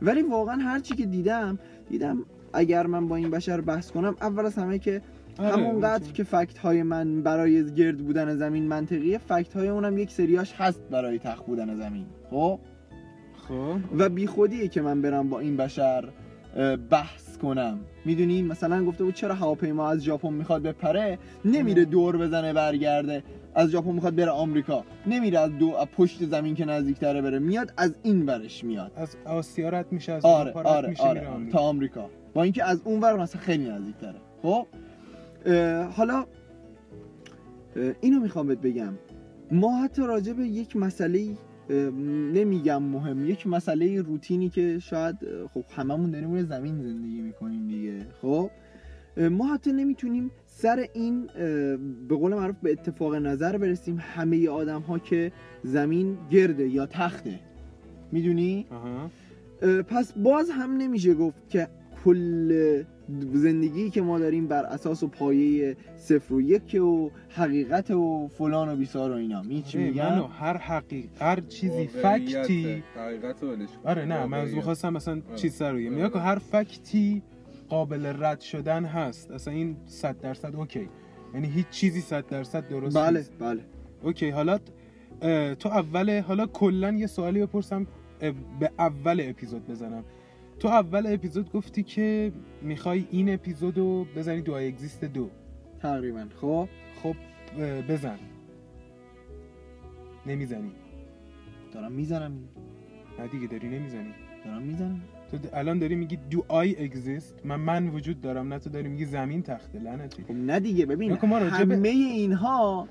S3: ولی واقعا هر چی که دیدم دیدم اگر من با این بشر بحث کنم اول از همه که
S2: آره،
S3: همونقدر که فکت های من برای گرد بودن زمین منطقیه فکت های اونم یک سریاش هست برای تخ بودن زمین خب؟
S2: خب.
S3: و بیخودیه که من برم با این بشر بحث کنم. می‌دونی؟ مثلا گفته بود چرا هواپیما از ژاپن می‌خواد بپره؟ نمیره دور بزنه برگرده. از ژاپن می‌خواد بره آمریکا. نمیره از دو از پشت زمین که نزدیکتره بره. میاد از این ورش میاد.
S2: از آسیا رد میشه از
S3: آره
S2: رد
S3: آره
S2: میشه
S3: آره
S2: میره
S3: تا
S2: آمریکا.
S3: با اینکه از اون ور مثلا خیلی نزدیکتره. خب؟ اه، حالا اه، اینو می‌خوام بهت بگم. ما حتی راجع به یک مسئله نمیگم مهم. یک مسئله روتینی که شاید خب هممون داریم روی زمین زندگی می‌کنیم دیگه. خب؟ ما حتی نمی‌تونیم سر این به قول معروف به اتفاق نظر برسیم همه آدم ها که زمین گرده یا تخته می‌دونی؟ پس باز هم نمیشه گفت که کل زندگی که ما داریم بر اساس و پایه صفر و یک و حقیقت و فلان و بیسار و اینا می چی
S2: آره،
S3: میگم
S2: هر حقیق هر چیزی فکتی
S4: حقیقت.
S2: آره نه. منظور خواستم مثلا. چیز سر که هر فکتی قابل رد شدن هست. اصلا این 100 درصد اوکی. یعنی هیچ چیزی 100 درصد درست
S3: بله
S2: نیست.
S3: بله.
S2: OK حالا تو اول حالا کلا یه سوالی بپرسم به اول اپیزود بزنم. تو اول اپیزود گفتی که می‌خوای این اپیزودو بزنی do I exist دو.
S3: تقریبا. خب؟
S2: خب بزن. نمی‌زنی.
S3: دارم می‌زنم.
S2: نه دیگه داری نمی‌زنی.
S3: دارم می‌زنم.
S2: تو الان داری میگی do I exist؟ من من وجود دارم نه تو داری میگی زمین تخته لعنتی.
S3: خب نه دیگه ببین همه اینها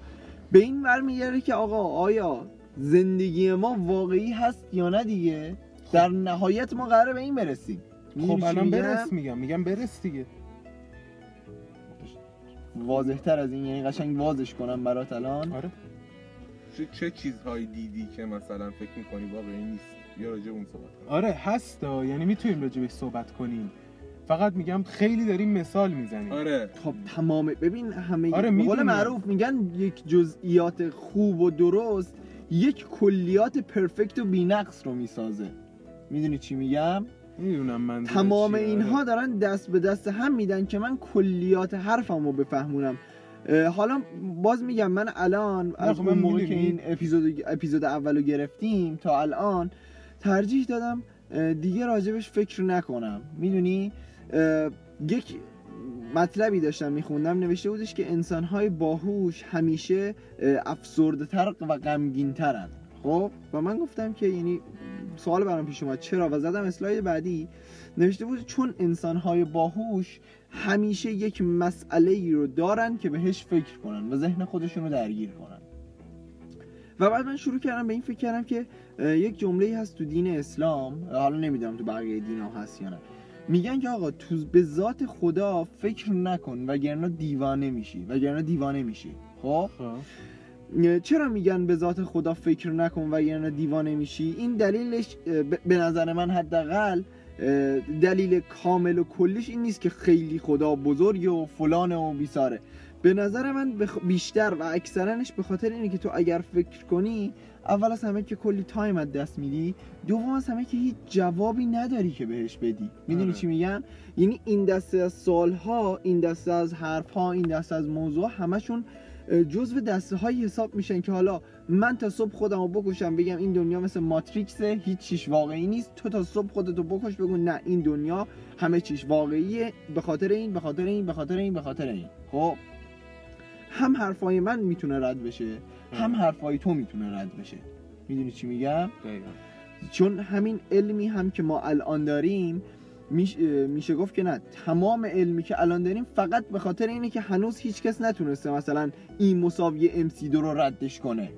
S3: به این برمیگرده که آقا آیا زندگی ما واقعی هست یا نه دیگه؟ در نهایت ما قراره به این برسیم.
S2: خب الان
S3: میگم؟
S2: برس میگم. میگم برس دیگه.
S3: واضح تر از این یعنی قشنگ واضح کنم برات الان.
S2: آره.
S4: چه, چه چیزهایی دیدی که مثلا فکر می‌کنی واقعی نیست؟ یا راجع به اون صحبت کنیم؟
S2: آره هستا یعنی می‌تونیم راجبش صحبت کنیم. فقط میگم خیلی داریم مثال می‌زنیم.
S4: آره.
S3: خب تمام. ببین همه
S2: آره،
S3: به قول. معروف میگن یک جزئیات خوب و درست یک کلیات پرفکت و بینقص رو می‌سازه. می‌دونی چی میگم؟
S2: می‌دونم من
S3: تمام اینها دارن دست به دست هم میدن که من کلیات حرفم رو بفهمونم حالا باز میگم من الان از
S2: خب
S3: اون
S2: من
S3: موقع که. این اپیزود اپیزود اولو گرفتیم تا الان ترجیح دادم دیگه راجبش فکر نکنم. می‌دونی؟ یک مطلبی داشتم میخوندم نوشته بودش که انسانهای باهوش همیشه افسرده تر و غمگین ترن خب؟ و من گفتم که یعنی سوال برام پیش اومد چرا؟ و زدم اسلاید بعدی. نوشته بود چون انسانهای باهوش همیشه یک مسئله ای رو دارن که بهش فکر کنن و ذهن خودشون رو درگیر کنن. و بعد من شروع کردم به این فکر کردم که یک جمله ای هست تو دین اسلام حالا نمی‌دونم تو بقیه دین ها هست یا نه. میگن که آقا تو به ذات خدا فکر نکن وگرنه دیوانه میشی وگرنه دیوانه میشی. خب؟
S2: خب.
S3: چرا میگن به ذات خدا فکر نکن وگرنه دیوانه میشی؟ این دلیلش به نظر من حداقل دلیل کامل و کلیش این نیست که خیلی خدا بزرگه و فلانه و بیساره. به نظر من بخ- بیشتر و اکثرنش به خاطر اینه که تو اگر فکر کنی اول از همه که کلی تایم از دست میدی دوم از همه که هیچ جوابی نداری که بهش بدی. می‌دونی
S2: آره.
S3: چی میگم؟ یعنی این دسته از سالها این دسته از حرفها این دسته از موضوع همشون جزو دسته های حساب میشن که حالا من تا صبح خودم رو بکشم بگم این دنیا مثل ماتریکسه هیچ چیش واقعی نیست. تو تا صبح خودتو بکش بگو نه این دنیا همه چیش واقعیه. به خاطر این به خاطر این به خاطر این به خاطر این. خب. هم حرفای من می‌تونه رد بشه هم حرفای تو می‌تونه رد بشه. می‌دونی چی میگم. چون همین علمی هم که ما الان داریم میش- میشه گفت که نه تمام علمی که الان داریم فقط به خاطر اینه که هنوز هیچ کس نتونسته مثلا این مساوی MC دو رو ردش کنه.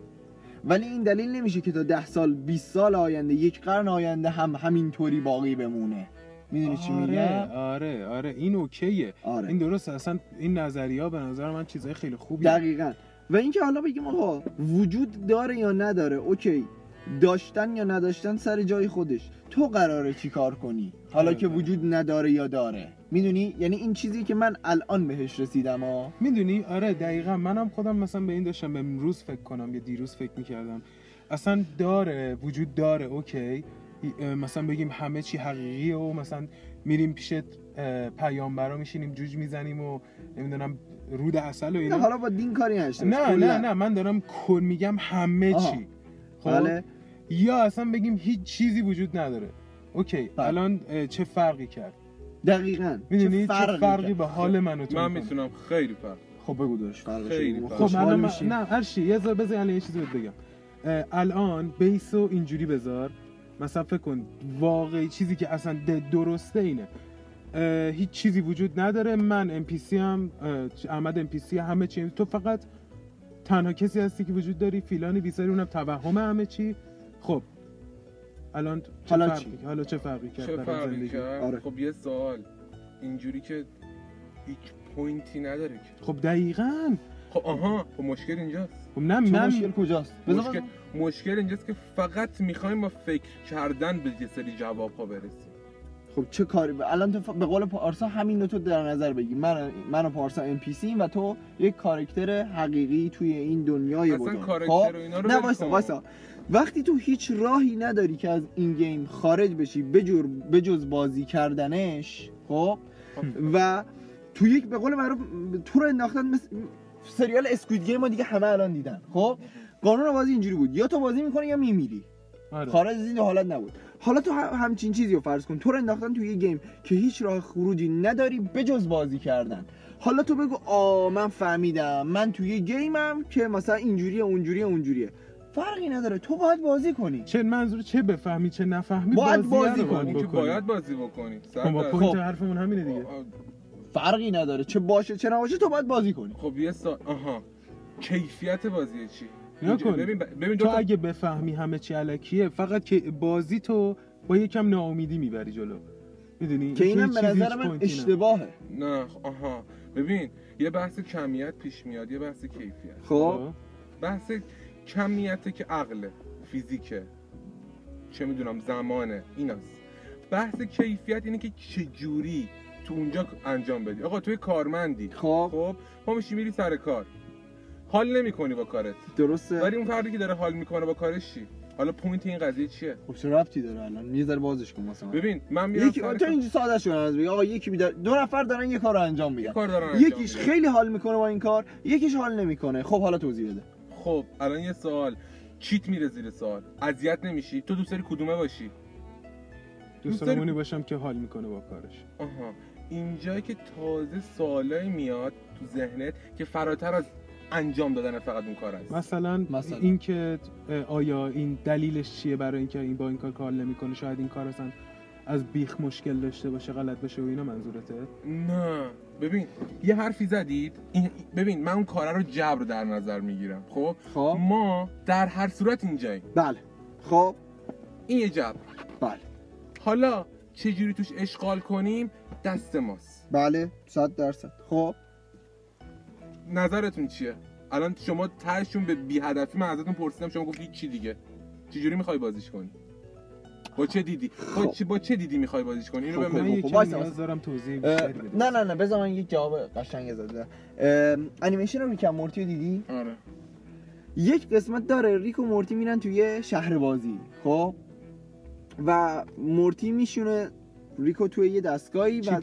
S3: ولی این دلیل نمیشه که تا ده سال 20 سال آینده یک قرن آینده هم همینطوری باقی بمونه. می‌دونی چی
S2: آره
S3: میگم
S2: آره آره. این اوکیه.
S3: آره.
S2: این درست اصلا این نظریه به نظر من چیزای خیلی خوبی
S3: دقیقا. و اینکه حالا بگیم آقا وجود داره یا نداره؟ اوکی. داشتن یا نداشتن سر جای خودش. تو قراره چی کار کنی؟ حالا
S2: آره،
S3: که
S2: آره.
S3: وجود نداره یا داره. می‌دونی؟ یعنی این چیزی که من الان بهش رسیدم ها
S2: می‌دونی؟ آره دقیقا. منم خودم مثلا به این داشتم به امروز فکر کنم یا دیروز فکر می‌کردم. اصلا داره وجود داره اوکی. مثلا بگیم همه چی حقیقیه و مثلا میریم پیش پیامبرا میشینیم جوج می‌زنیم و نمی‌دونم رود اصل و اینا
S3: حالا با دین کاری باش.
S2: نه. نه نه من دارم کل میگم همه
S3: آها.
S2: چی خب
S3: بله
S2: یا اصلا بگیم هیچ چیزی وجود نداره اوکی
S3: بله.
S2: الان چه فرقی کرد
S3: دقیقا
S2: می‌دونی چه فرقی,
S3: کرد؟
S2: به حال من و تو
S4: من؟ می‌تونم خیلی فرق
S3: خب بگو داشت
S4: خیلی. فرق.
S2: خب من...
S3: میشی.
S2: نه هرچی یه ذره بذار الان یه چیزی بهت بگم الان بیسو اینجوری بذار مثلا فکر کن واقعی چیزی که اصلا درسته اینه. هیچ چیزی وجود نداره. من NPC هم احمد NPC همه چی. تو فقط تنها کسی هستی که وجود داری فیلانی بیساری اونم توهم همه چی. خب الان چه
S3: حالا
S2: فرقی؟
S3: چی؟
S2: حالا چه فرقی کرد
S4: چه فرقی
S2: زندگی؟
S4: کرد؟
S3: آره.
S4: خب یه سوال. اینجوری که هیچ point ی نداره که.
S2: خب دقیقاً.
S4: خب آها. خب مشکل اینجاست.
S2: نه
S3: چه
S2: من
S3: مشکل کجاست؟
S4: مشکل, مشکل اینجاست که فقط می‌خوایم با فکر کردن به یه سری جواب ها برسیم.
S3: خب چه کاری؟ ب... الان تو ف- به قول پارسا همین رو تو در نظر بگی. من من و پارسا NPC و تو یک کاراکتر حقیقی توی این دنیای
S4: اصلا
S3: بزرگ
S4: کاراکتر
S3: خب؟
S4: و اینا رو
S3: نه. وایسا وقتی تو هیچ راهی نداری که از این game خارج بشی بجور بجز بازی کردنش خب؟ و تو یک به قول معروف تو رو انداختن مثل سریال Squid Game ما دیگه همه الان دیدن. خب؟ قانون بازی اینجوری بود. یا تو بازی می‌کنی یا میمیری.
S2: آره.
S3: خارج از این حالت نبود. حالا تو هم- همچین چیزی رو فرض کن. تو رو انداختن توی یه game که هیچ راه خروجی نداری بجز بازی کردن. حالا تو بگو آ من فهمیدم. من توی یه game م که مثلا اینجوریه اونجوریه اونجوریه. فرقی نداره. تو باید بازی کنی.
S2: چه منظور چه بفهمی چه نفهمی
S3: باید
S2: بازیه
S3: بازی
S2: رو
S3: کنی.
S2: باید
S4: بازی بکنی.
S2: خب. point
S3: خب.
S2: حرفمون همینه دیگه.
S3: فرقی نداره چه باشه چه نباشه تو باید بازی کنی.
S4: خب یه سا آها. کیفیت بازی چی؟
S2: نگاه
S4: اینجا-
S2: کن.
S4: ببین ببین
S2: تو
S4: دو تا
S2: اگه بفهمی همه چی علکیه فقط که بازی تو با یکم ناامیدی می‌بری جلو. می‌دونی؟
S3: که اینم به نظر من اشتباهه.
S4: نه آها. ببین یه بحث کمیت پیش میاد یه بحث کیفیت.
S3: خب.
S4: بحث کمیت که عقله فیزیکه. چه می‌دونم زمانه ایناست. بحث کیفیت اینه که چجوری تو اونجا انجام بدی. آقا توی کارمندی.
S3: خب.
S4: خب پا میشی میری سر کار. حال نمی‌کنی با کارت.
S3: درسته.
S4: ولی اون فردی که داره حال می‌کنه با کارش چی؟ حالا point این قضیه چیه؟
S3: خب چه ربطی داره الان؟ یه ذره بازش کن مثلا
S4: ببین من میرم
S3: یکی
S4: سر
S3: تو اینجا ساده شو از بگی. آقا یکی بیدار دو نفر دارن یه کار رو انجام میدن.
S4: کار دارن انجام
S3: یکیش
S4: میدن.
S3: خیلی حال می‌کنه با این کار یکیش حال نمی‌کنه. خب حالا توضیح بده.
S4: خب الان یه سوال. چیت میره زیر سوال. اذیت نمیشی؟ تو دوست داری کدومه باشی؟
S2: دوست
S4: داری-
S2: دارم اونی باشم که حال می‌کنه با کارش.
S4: آها. اینجایی که تازه سوالایی میاد تو ذهنت که فراتر از انجام دادن فقط اون کار است
S2: مثلا,
S3: مثلا.
S2: این که اه، آیا این دلیلش چیه برای اینکه این با این کار کار نمی‌کنه؟ شاید این کار اصلا از بیخ مشکل داشته باشه غلط باشه و اینا منظورته؟
S4: نه. ببین یه حرفی زدید. این ببین من اون کاره رو جبر در نظر می‌گیرم. خب؟
S3: خب.
S4: ما در هر صورت اینجاییم.
S3: بله. خب.
S4: این یه جبر.
S3: بله.
S4: حالا چجوری توش اشغال کنیم؟ دست ماست.
S3: بله صد درصد. خب؟
S4: نظرتون چیه؟ الان شما تهشون به بی هدفی من ازتون پرسیدم شما گفتی چی دیگه؟ چجوری می‌خوای بازیش کنی؟ با چه دیدی؟ با
S3: خب.
S4: چه, با چه دیدی می‌خوای بازیش کنی؟ اینو
S3: خب،
S4: بهم بگو.
S3: خب، وایسا.
S2: دارم توضیح
S3: نه نه نه بذار من یک جواب قشنگ اه، انیمیشن رو ریکم مورتی رو دیدی؟
S4: آره.
S3: یک قسمت داره ریک و مورتی میرن توی شهر بازی خب؟ و مورتی میشونه ریکو توی یه دستگاهی و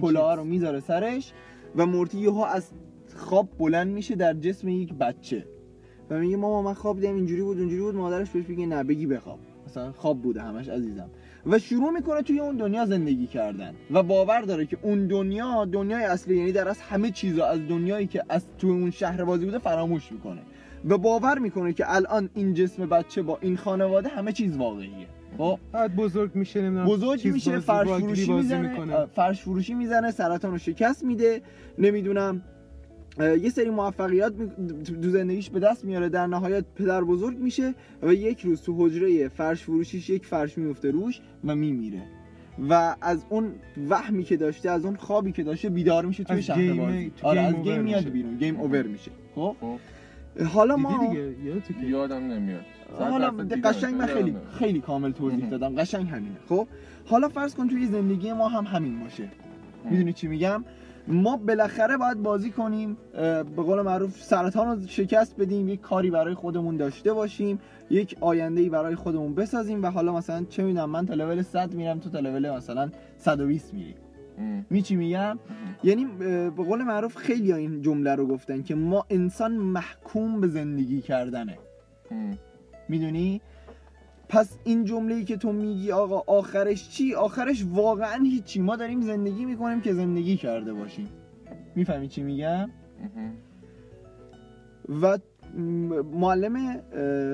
S3: کلاه رو- می‌ذاره سرش و مورتی یهو از خواب بلند میشه در جسم یک بچه و میگه ماما من خواب دیدم اینجوری بود اونجوری بود. مادرش بهش میگه نه بگی بخواب. مثلا خواب بوده همش عزیزم. و شروع می‌کنه توی اون دنیا زندگی کردن و باور داره که اون دنیا دنیای اصلی یعنی در از همه چیزا از دنیایی که از توی اون شهر بازی بوده فراموش می‌کنه و باور می‌کنه که الان این جسم بچه با این خانواده همه چیز واقعیه.
S2: بعد بزرگ میشه نمی‌دونم
S3: بزرگ میشه فرش فروشی می‌زنه فرش فروشی می‌زنه سرطان رو شکست میده نمی‌دونم. یه سری موفقیت تو زندگیش به دست میاره در نهایت پدر بزرگ میشه و یک روز تو حجره فرش فروشیش یک فرش میفته روش و میمیره. و از اون وهمی که داشته از اون خوابی که داشته بیدار میشه توی شهر بازی.
S2: تو
S3: آره
S2: game
S3: از game میاد. بیرون game over میشه. خب؟
S4: خب.
S3: حالا ما
S2: دیگه؟
S4: یادم نمیاد.
S3: حالا
S4: درصد دیدم.
S3: قشنگ من خیلی خیلی کامل توضیح. دادم. قشنگ همینه. خب حالا فرض کن توی زندگی ما هم همین باشه. می‌دونی چی میگم؟ ما بالاخره باید بازی کنیم به قول معروف سرطان رو شکست بدیم یک کاری برای خودمون داشته باشیم یک آینده ای برای خودمون بسازیم و حالا مثلا چه می‌دونم من تا لول 100 میرم تو تا لول مثلا 120 میری.
S4: ام.
S3: می چی میگم؟ یعنی به قول معروف خیلی این جمله رو گفتن که ما انسان محکوم به زندگی کردنه. می‌دونی؟ پس این جمله ای که تو میگی آقا آخرش چی؟ آخرش واقعا هیچی. ما داریم زندگی می‌کنیم که زندگی کرده باشیم. می‌فهمی چی میگم. و معلم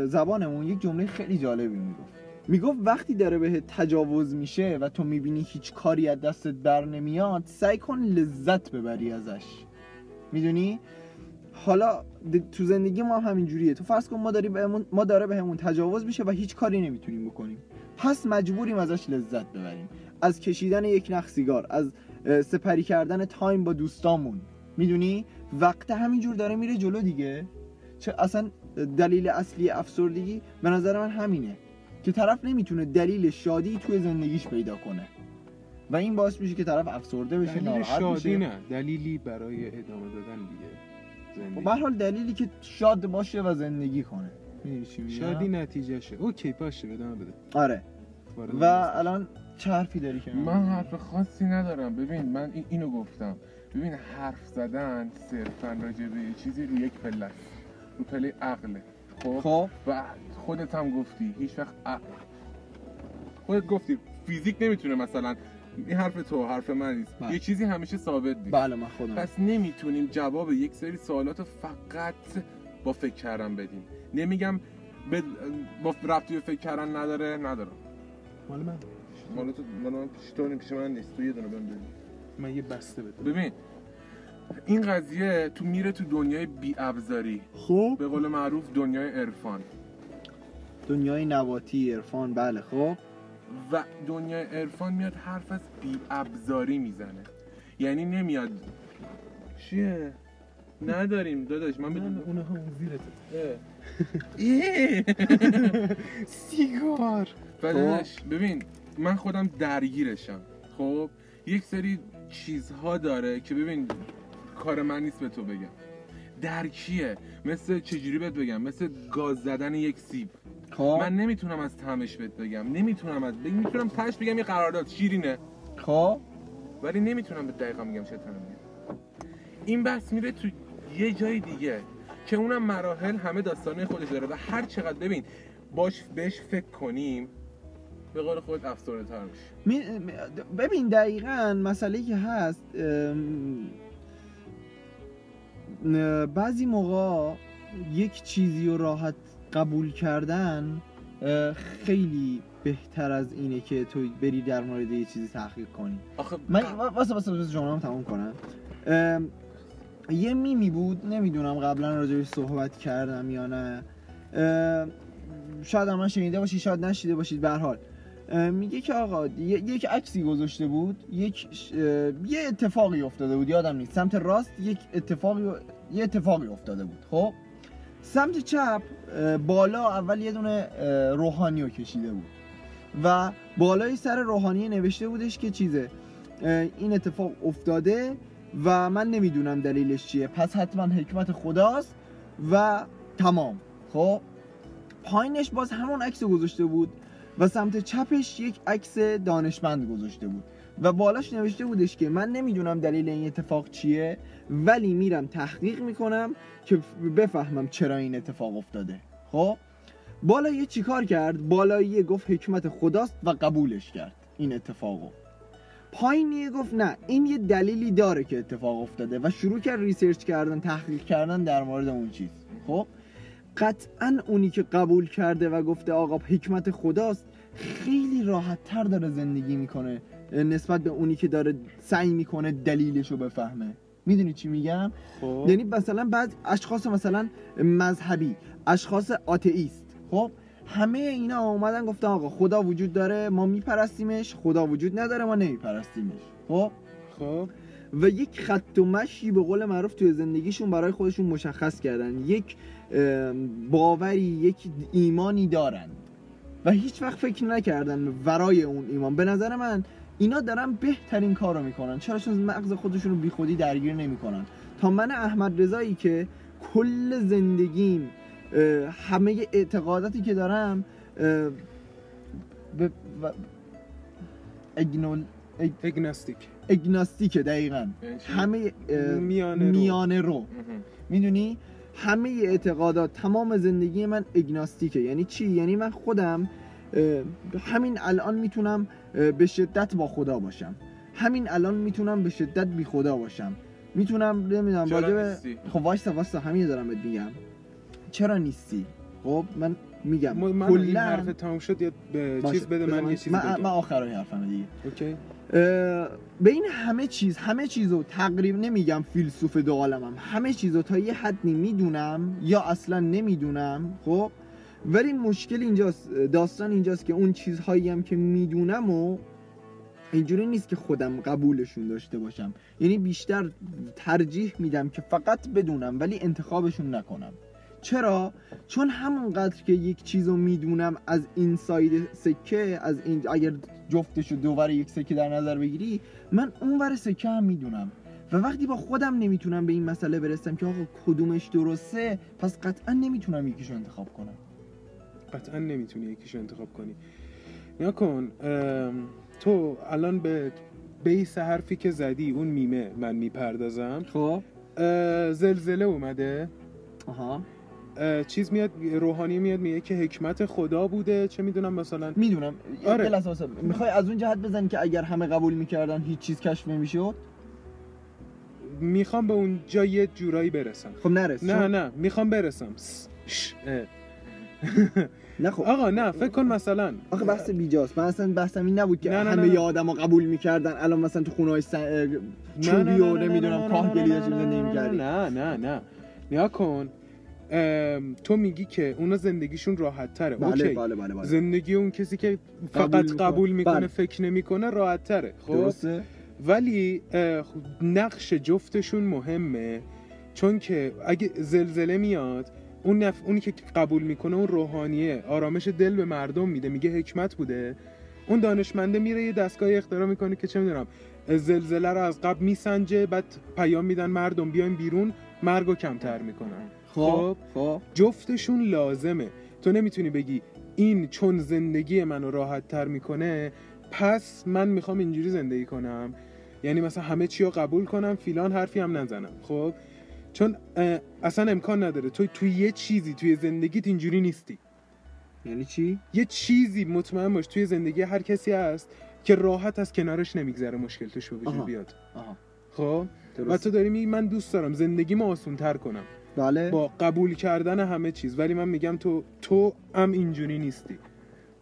S3: زبانمون یک جمله خیلی جالبی می‌گفت. می‌گفت وقتی داره به تجاوز میشه و تو می‌بینی هیچ کاری از دستت بر نمیاد سعی کن لذت ببری ازش. می‌دونی؟ حالا تو زندگی ما هم همین جوریه تو فرض کن ما داری بهمون ما داره بهمون تجاوز میشه و هیچ کاری نمی‌تونیم بکنیم. پس مجبوریم ازش لذت ببریم. از کشیدن یک نخ سیگار از سپری کردن تایم با دوستامون. می‌دونی؟ وقت همینجور داره میره جلو دیگه. چه اصلا دلیل اصلی افسردگی به نظر من همینه که طرف نمی‌تونه دلیل شادی توی زندگیش پیدا کنه. و این باعث میشه که طرف افسرده بشه
S2: دلیل شادی
S3: بشه.
S2: نه. دلیلی برای ادامه دادن دیگه. زندگی.
S3: به حال دلیلی که شاد باشه و زندگی کنه.
S2: شادی نتیجهشه اوکی باشه ادامه بده.
S3: آره. و. الان چه حرفی داری که
S4: من حرف خاصی ندارم. ببین من این اینو گفتم. ببین حرف زدن صرفا راجع به یه چیزی رو یک پله. رو پله عقله خب؟
S3: خب.
S4: و خودت هم گفتی. هیچ وقت عقل خودت گفتی. فیزیک نمی‌تونه مثلا این حرف تو حرف من نیست.
S3: بله.
S4: یه چیزی همیشه ثابت نیست.
S3: بله من خودم.
S4: پس نمی‌تونیم جواب یک سری سوالات رو فقط با فکر کردن بدیم. نمیگم به با به فکر کردن نداره نداره
S2: مال من.
S4: مال تو مال من پیش تو پیش من نیست. تو یه دونه بهم
S2: من یه بسته بده
S4: ببین این قضیه تو میره تو دنیای بی ابزاری.
S3: خب.
S4: به قول معروف دنیای عرفان.
S3: دنیای نباتی عرفان. بله خب.
S4: و دنیای عرفان میاد حرف از بی ابزاری می‌زنه. یعنی نمیاد. چیه؟ نداریم داداش من
S2: اونها اون زیرته. [LAUGHS] سیگار.
S4: و داداش ببین من خودم درگیرشم. خب یک سری چیزها داره که ببین کار من نیست به تو بگم. درکیه؟ مثل چجوری بهت بگم؟ مثل گاز زدن یک سیب.
S3: خب.
S4: من نمی‌تونم از طعمش بهت بگم. نمی‌تونم از بگم می‌تونم تش بگم یه قرارداد. شیرینه.
S3: خب.
S4: ولی نمی‌تونم به دقیقا میگم چه طعمی این بحث میره تو یه جای دیگه که اونم مراحل همه داستانه خودش داره و هر چقدر ببین باش بهش فکر کنیم به قول خود افسرده تر میشی
S3: می- می- ببین دقیقا مسئله که هست بعضی موقع یک چیزی رو راحت قبول کردن خیلی بهتر از اینه که تو بری در مورد یه چیزی تحقیق کنی.
S4: آخه
S3: من واسه واسه واسه جمله تموم کنم. یه میمی بود نمی‌دونم قبلا راجبش صحبت کردم یا نه. شاید هم من شنیده باشید شاید نشیده باشید به هر حال. میگه که آقا یک عکسی گذاشته بود یک یه اتفاقی افتاده بود یادم نیست. سمت راست یک اتفاقی یه اتفاقی افتاده بود خب؟ سمت چپ بالا اول یه دونه روحانی رو کشیده بود. و بالای سر روحانی نوشته بودش که چیزه این اتفاق افتاده و من نمی‌دونم دلیلش چیه. پس حتما حکمت خداست و تمام. خب؟ پایینش باز همون عکس گذاشته بود و سمت چپش یک عکس دانشمند گذاشته بود. و بالاش نوشته بودش که من نمی‌دونم دلیل این اتفاق چیه. ولی میرم تحقیق می‌کنم که بفهمم چرا این اتفاق افتاده. خب؟ بالایی چیکار کرد؟ بالایی گفت حکمت خداست و قبولش کرد این اتفاقو. پایینی گفت نه این یه دلیلی داره که اتفاق افتاده و شروع کرد ریسرچ کردن تحقیق کردن در مورد اون چیز. خب؟ قطعا اونی که قبول کرده و گفته آقا حکمت خداست خیلی راحت تر داره زندگی می‌کنه نسبت به اونی که داره سعی می‌کنه دلیلش رو بفهمه. می‌دونی چی میگم؟
S2: خب.
S3: یعنی مثلا بعض اشخاص مثلا مذهبی اشخاص آتئیست. خب همه اینا اومدن گفتن آقا خدا وجود داره ما میپرستیمش خدا وجود نداره ما نمیپرستیمش. خب؟
S2: خب.
S3: و یک خط و مشی به قول معروف توی زندگیشون برای خودشون مشخص کردن. یک باوری یک ایمانی دارن. و هیچ وقت فکر نکردن ورای اون ایمان. به نظر من اینا دارن بهترین کار رو می‌کنن. چرا؟ چون مغز خودشون رو بی خودی درگیر نمی‌کنن. تا من احمد رضایی که کل زندگیم همه اعتقاداتی که دارم و- اگنول اگ-
S2: اگناستیک.
S3: اگناستیکه دقیقا.
S4: یعنی؟
S3: همه
S2: میانه رو.
S3: رو. می‌دونی؟ همه اعتقادات تمام زندگی من اگناستیکه. یعنی چی؟ یعنی من خودم همین الان می‌تونم به شدت با خدا باشم. همین الان می‌تونم به شدت بی خدا باشم. می‌تونم نمی‌دونم
S4: چرا
S3: راجع؟ خب وایسا وایسا همین دارم بهت میگم. چرا نیستی؟ خب من میگم
S2: من این
S3: کلاً-
S2: حرف تموم شد یا به چیز بده
S3: بذار
S2: من یه چیزی
S3: من,
S2: بگم.
S3: من آخرای حرفم دیگه.
S2: اوکی.
S3: به این همه چیز همه چیزو تقریبا نمیگم فیلسوف دو عالمم. همه چیزو تا یه حدی می‌دونم یا اصلا نمی‌دونم خب؟ ولی مشکل اینجاست داستان اینجاست که اون چیزهایی هم که می‌دونم و اینجوری نیست که خودم قبولشون داشته باشم. یعنی بیشتر ترجیح میدم که فقط بدونم ولی انتخابشون نکنم. چرا؟ چون همونقدر که یک چیز رو می‌دونم از این ساید سکه از این اگر جفتش رو دوور یک سکه در نظر بگیری من اونور سکه هم می‌دونم. و وقتی با خودم نمی‌تونم به این مسئله برسم که آقا کدومش درسته پس قطعا نمی‌تونم یکیشو انتخاب کنم.
S2: قطعا نمی‌تونی یکیشو انتخاب کنی. نیا کن تو الان به بیس حرفی که زدی اون میمه من می‌پردازم.
S3: خب.
S2: زلزله اومده.
S3: آها.
S2: اه، چیز میاد روحانی میاد میگه که حکمت خدا بوده. چه می‌دونم مثلا.
S3: می‌دونم.
S2: آره.
S3: می‌خوای از اون جهت بزنی که اگر همه قبول می‌کردن هیچ چیز کشف نمی‌شد؟
S2: می‌خوام به اون جا یه جورایی برسم.
S3: خب نرس
S2: نه نه. می‌خوام برسم. س- ش- اه. [LAUGHS]
S3: نه خب.
S2: آقا نه فکر کن مثلا.
S3: آخه بحث بیجاست. من اصلا بحثم این نبود که
S2: نه، نه،
S3: همه
S2: نه،.
S3: آدما قبول می‌کردن. الان مثلا تو خونه های سن... چوبی و نمی‌دونم کاه گلی
S2: نه، نه، نه، نه نیا کن. ام، تو میگی که اونا زندگیشون راحت تره
S3: بله
S2: اوکی.
S3: بله بله بله.
S2: زندگی اون کسی که
S3: قبول
S2: فقط
S3: می‌کنه.
S2: قبول می‌کنه
S3: بله.
S2: فکر نمی‌کنه راحت تره خب؟
S3: درسته؟
S2: ولی خب، نقش جفتشون مهمه. چون که اگه زلزله میاد اون نف... اونی که قبول می‌کنه اون روحانیه. آرامش دل به مردم میده. میگه حکمت بوده. اون دانشمنده میره یه دستگاه اختراع می‌کنه که چه می‌دونم زلزله رو از قبل میسنجه بعد پیام میدن مردم بیاین بیرون مرگو کمتر می‌کنن.
S3: خب خب؟
S2: جفتشون لازمه. تو نمی‌تونی بگی این چون زندگی منو راحت تر می‌کنه پس من می‌خوام اینجوری زندگی کنم. یعنی مثلا همه چی رو قبول کنم فیلان حرفی هم نزنم. خب؟ چون اصلا امکان نداره. تو توی یه چیزی توی زندگیت اینجوری نیستی.
S3: یعنی چی؟
S2: یه چیزی مطمئن باش توی زندگی هر کسی هست که راحت از کنارش نمیگذره مشکل توش به. وجود بیاد.
S3: آها.
S2: خب؟ و تو داری میگی من دوست دارم زندگیمو آسون تر کنم.
S3: بله.
S2: با قبول کردن همه چیز. ولی من میگم تو تو هم اینجوری نیستی.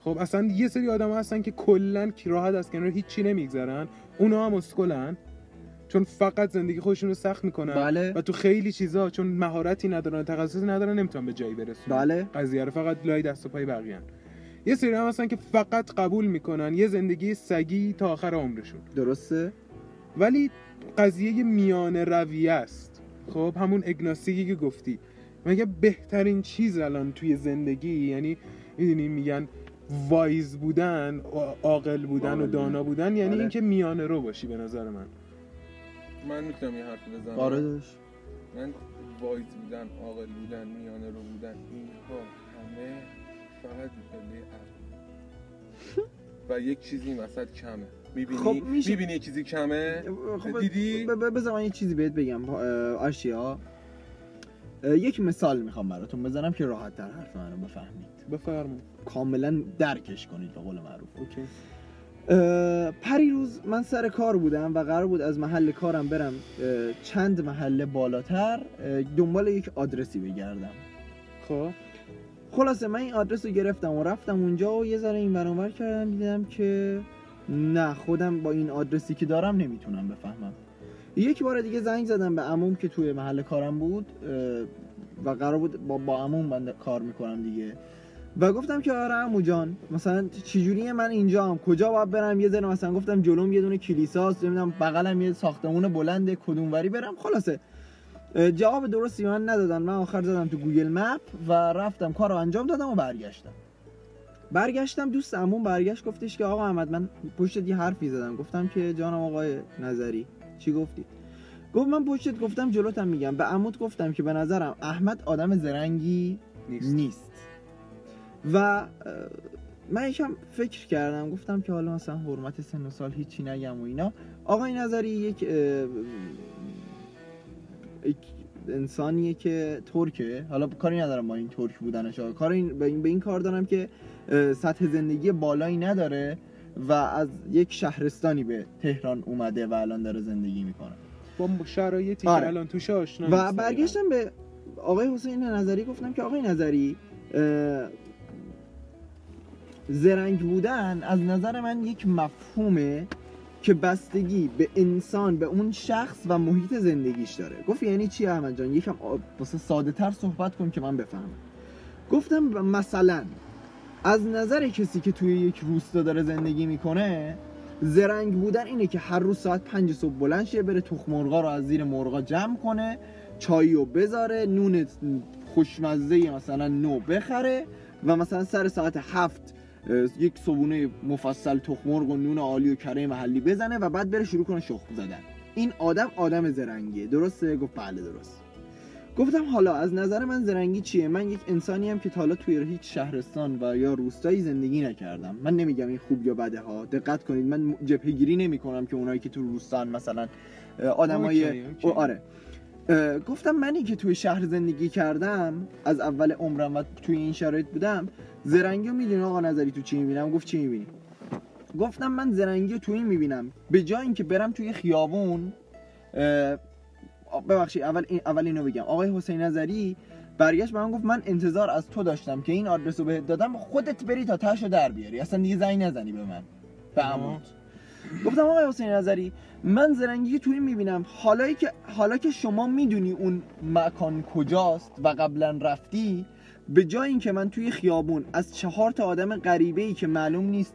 S2: خب اصلا یه سری آدم هستن که کلا راحت از کنار هیچی نمیگذرن. اونا هم اسکلن. چون فقط زندگی خودشون رو سخت می‌کنن
S3: بله.
S2: و تو خیلی چیزا چون مهارتی ندارن تخصصی ندارن نمی‌تونن به جایی برسونن
S3: بله.
S2: قضیه رو فقط لای دست و پای بقیه یه سری هم هستن که فقط قبول می‌کنن یه زندگی سگی تا آخر عمرشون.
S3: درسته؟
S2: ولی قضیه میان رویه است. خب همون اگناستیکی که گفتی. مگه بهترین چیز الان توی زندگی یعنی می‌دونی میگن وایز بودن عاقل بودن و. دانا بودن یعنی
S3: آره.
S2: اینکه میانه رو باشی به نظر من.
S4: من می‌تونم یه حرفی بزنم؟
S3: آره داشت
S4: من وایز بودن عاقل بودن میانه رو بودن. اینها همه فقط پله و یک چیزی وسط کمه. می‌بینی؟
S3: خب، میشه-
S4: می‌بینی یک چیزی کمه؟
S3: خب
S4: دیدی؟
S3: بذار من یه چیزی بهت بگم اه، یک مثال می‌خوام براتون بزنم که راحت در حرف منو بفهمید.
S2: بفرمایید.
S3: کاملا درکش کنید به قول معروف.
S2: اوکی.
S3: پریروز من سر کار بودم و قرار بود از محل کارم برم چند محله بالاتر دنبال یک آدرسی بگردم.
S2: خب؟
S3: خلاصه من این آدرس رو گرفتم و رفتم اونجا و یه ذره این ور اون ور کردم دیدم که نه خودم با این آدرسی که دارم نمی‌تونم بفهمم. یک بار دیگه زنگ زدم به عموم که توی محل کارم بود و قرار بود با, با عموم من کار می‌کنم دیگه. و گفتم که آره عمو جان مثلا چجوریه من اینجا هم؟ کجا باید برم؟ یه ذره مثلا گفتم جلوم یه دونه کلیساست نمی‌دونم بغلم یه ساختمون بلند کدوموری برم خلاصه. جواب درستی من ندادن. من آخر زدم تو گوگل مپ و رفتم کار رو انجام دادم و برگشتم. برگشتم دوست عموم برگشت گفتش که آقا احمد من پشتت یه حرفی زدم. گفتم که جانم آقای نظری چی گفتی؟ گفت من پشتت گفتم جلوتم میگم. به عمود گفتم که به نظرم احمد آدم زرنگی
S2: نیست.
S3: نیست. و من یکم فکر کردم گفتم که حالا مثلا حرمت سن و سال هیچی نگم و اینا. آقای نظری یک, انسانیه که ترکه. حالا کاری ندارم با این ترک بودنش. کار این به این, به این کار دارم که سطح زندگی بالایی نداره و از یک شهرستانی به تهران اومده و الان داره زندگی می‌کنه.
S2: با شرایطی
S3: آره.
S2: که الان توش آشنا
S3: و برگشتم به آقای حسین نظری. گفتم که آقای نظری زرنگ بودن از نظر من یک مفهومه که بستگی به انسان به اون شخص و محیط زندگیش داره. گفت یعنی چی احمد جان؟ یکم واسه ساده تر صحبت کن که من بفهمم. گفتم مثلا از نظر کسی که توی یک روستا داره زندگی می‌کنه زرنگ بودن اینه که هر روز ساعت پنج صبح بلند شه بره تخم مرغا رو از زیر مرغا جمع کنه چایی رو بذاره نون خوشمزه مثلا نو بخره و مثلا سر ساعت هفت یک صبونه مفصل تخم مرغ و نون عالی و کره محلی بزنه و بعد بره شروع کنه شخم زدن. این آدم آدم زرنگیه. درسته؟ گفت بله درست. گفتم حالا از نظر من زرنگی چیه؟ من یک انسانی هم که تا حالا توی هیچ شهرستان و یا روستایی زندگی نکردم. من نمیگم این خوب یا بده ها. دقت کنید من جبهه گیری نمی کنم که اونایی که تو روستان مثلا آدمای. آره. گفتم منی که توی شهر زندگی کردم از اول عمرم و توی این شرایط بودم زرنگی رو می‌دونی آقا نظری تو چی می‌بینم؟ گفت چی می‌بینی؟ گفتم من زرنگی تو این می‌بینم. به جای اینکه برم توی خیابون ببخشید اول این اول اینو بگم. آقای حسین نظری برگشت به من گفت من انتظار از تو داشتم که این آدرس رو بهت دادم خودت بری تا تاشو در بیاری. اصلا دیگه زنگ نزنی به من. به گفتم آقای حسین نظری من زرنگی تو این می‌بینم. حالا که حالا که شما می‌دونی اون مکان کجاست و قبلا رفتی به جای اینکه من توی خیابون از چهار تا آدم غریبه ای که معلوم نیست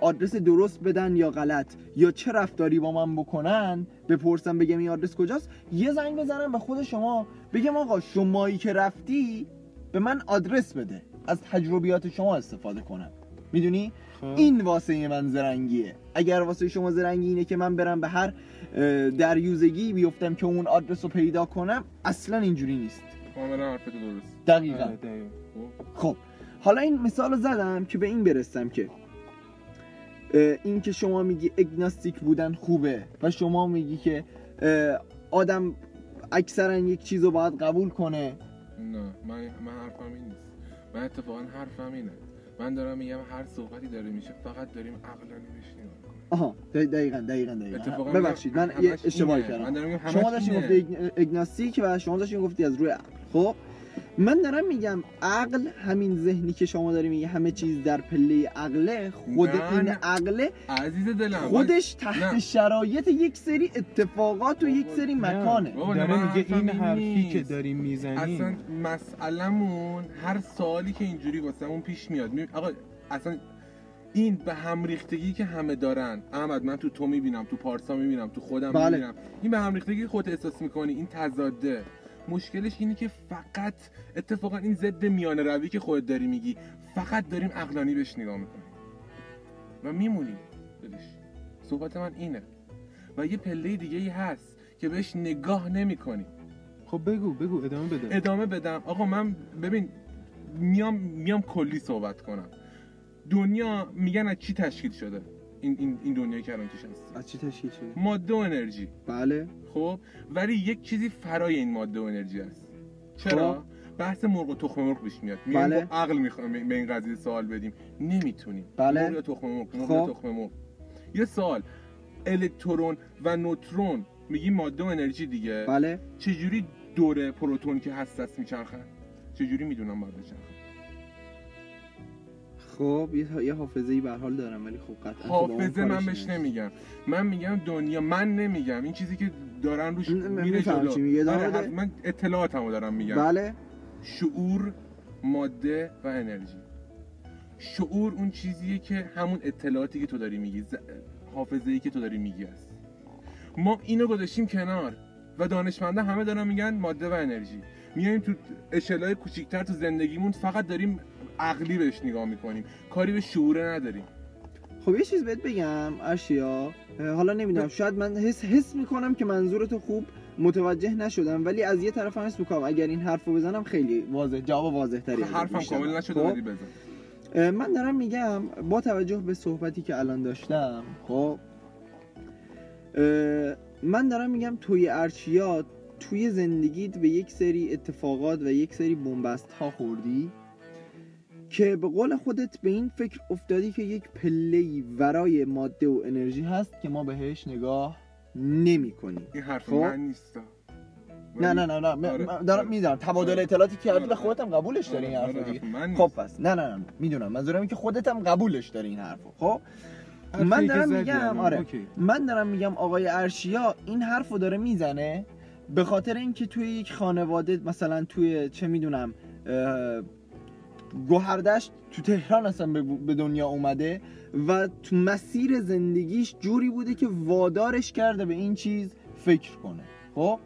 S3: آدرس درست بدن یا غلط یا چه رفتاری با من بکنن بپرسم بگم این آدرس کجاست یه زنگ بزنم به خود شما بگم آقا شمایی که رفتی به من آدرس بده. از تجربیات شما استفاده کنم. می‌دونی؟
S2: خب.
S3: این واسه من زرنگیه. اگر واسه شما زرنگی اینه که من برم به هر دریوزگی بیفتم که اون آدرس رو پیدا کنم اصلا اینجوری نیست.
S4: کاملا حرفت درست.
S3: دقیقا.
S2: آره، دقیقاً.
S4: خب.
S3: خب حالا این مثال رو زدم که به این برسم که این که شما میگی اگناستیک بودن خوبه و شما میگی که آدم اکثرا یک چیز رو باید قبول کنه.
S4: نه من من حرفم این نیست. من اتفاقا حرفم اینه. من دارم میگم هر صحبتی داره میشه فقط داریم عقلانی می‌کنیم.
S3: آها دقیقا دقیقا دقیقا. ببخشید من یه اشتباهی کردم. شما داشتین. گفتی اگناستیک و شما داشتین گفتی از روی عقل. خب من دارم میگم عقل همین ذهنی که شما داری میگی همه چیز در پله عقله خود
S4: نه،
S3: این
S4: نه.
S3: عقله
S4: عزیز دلم
S3: خودش تحت
S4: نه.
S3: شرایط یک سری اتفاقات و یک سری مکانه
S2: داره میگه این حرفی که. داریم می‌زنیم
S4: اصلا مسئلمون هر سوالی که اینجوری واسمون پیش میاد می- آقا اصلا این به هم ریختگی که همه دارن احمد من تو تو می‌بینم تو پارسا می‌بینم تو خودم
S3: بله.
S4: می‌بینم این به هم ریختگی خودت احساس می‌کنی این تضاده مشکلش اینه که فقط اتفاقا این ضد میانه روی که خودت داری میگی فقط داریم عقلانی بهش نگاه می‌کنیم. و میمونیم. دلش صحبت من اینه. و یه پله دیگه ای هست که بهش نگاه نمی‌کنیم.
S2: خب بگو بگو ادامه بده.
S4: ادامه بدم. آقا من ببین میام میام کلی صحبت کنم. دنیا میگن از چی تشکیل شده؟ این این این دنیایی که الان توش هست
S3: از چی تشکیل شده
S4: ماده و انرژی.
S3: بله.
S4: خب؟ ولی یک چیزی فرای این ماده و انرژی هست. چرا؟
S3: خب.
S4: بحث مرغ و تخم مرغ پیش میاد. میگم
S3: بله.
S4: با عقل می‌خوایم به این قضیه سوال بدیم. نمی‌تونیم.
S3: بله.
S4: مرغ تخم مرغ مرغ
S3: خب.
S4: تخم مرغ. یه سوال. الکترون و نوترون میگی ماده و انرژی دیگه.
S3: بله.
S4: چجوری دور پروتون که هست است میچرخن؟ چجوری می‌دونم باید بچرخن
S3: خب یه, یه حافظه ای به حال دارم ولی خب قطعا
S4: حافظه من بهش. نمیگم. من میگم دنیا من نمیگم. این چیزی که دارن روش میره جلو.
S3: بده.
S4: حرف- من اطلاعاتمو دارم میگم.
S3: بله.
S4: شعور ماده و انرژی. شعور اون چیزیه که همون اطلاعاتی که تو داری میگی ز... حافظه ای که تو داری میگی است ما اینو گذاشتیم کنار و دانشمندا همه دارن میگن ماده و انرژی. میایم تو اشلای کوچیکتر تو زندگیمون فقط داریم عقلی بهش نگاه می‌کنیم. کاری به شعوره نداریم.
S3: خب یه چیز بهت بگم ارشیا حالا نمی‌دونم شاید من حس حس می‌کنم که منظورتو خوب متوجه نشدم ولی از یه طرف هم حس می‌کنم. اگر این حرفو بزنم خیلی واضح جواب واضح تری
S4: حرفم کامل نشده ولی بزن.
S3: من دارم میگم با توجه به صحبتی که الان داشتم خب؟ من دارم میگم توی ارچیا توی زندگیت به یک سری اتفاقات و یک سری بنبست ها خوردی؟ که به قول خودت به این فکر افتادی که یک پله ورای ماده و انرژی هست که ما بهش نگاه نمی کنیم
S4: این حرف
S3: خب.
S4: من نیست
S3: نه نه نه نه من-
S4: آره،
S3: من دارم
S4: آره.
S3: می‌دونم تبادل
S4: آره.
S3: اطلاعاتی که
S4: آره،
S3: خودت هم قبولش داری این حرفو دیگه
S4: من
S3: خب پس نه نه نه می‌دونم منظورم اینه که خودت هم قبولش داری این حرفو خب من دارم میگم. آره
S2: اوکی.
S3: من دارم میگم آقای ارشیا این حرفو داره می‌زنه به خاطر اینکه توی یک خانواده مثلا توی چه می‌دونم گوهردشت تو تهران اصلا به- دنیا اومده و تو مسیر زندگیش جوری بوده که وادارش کرده به این چیز فکر کنه. خب؟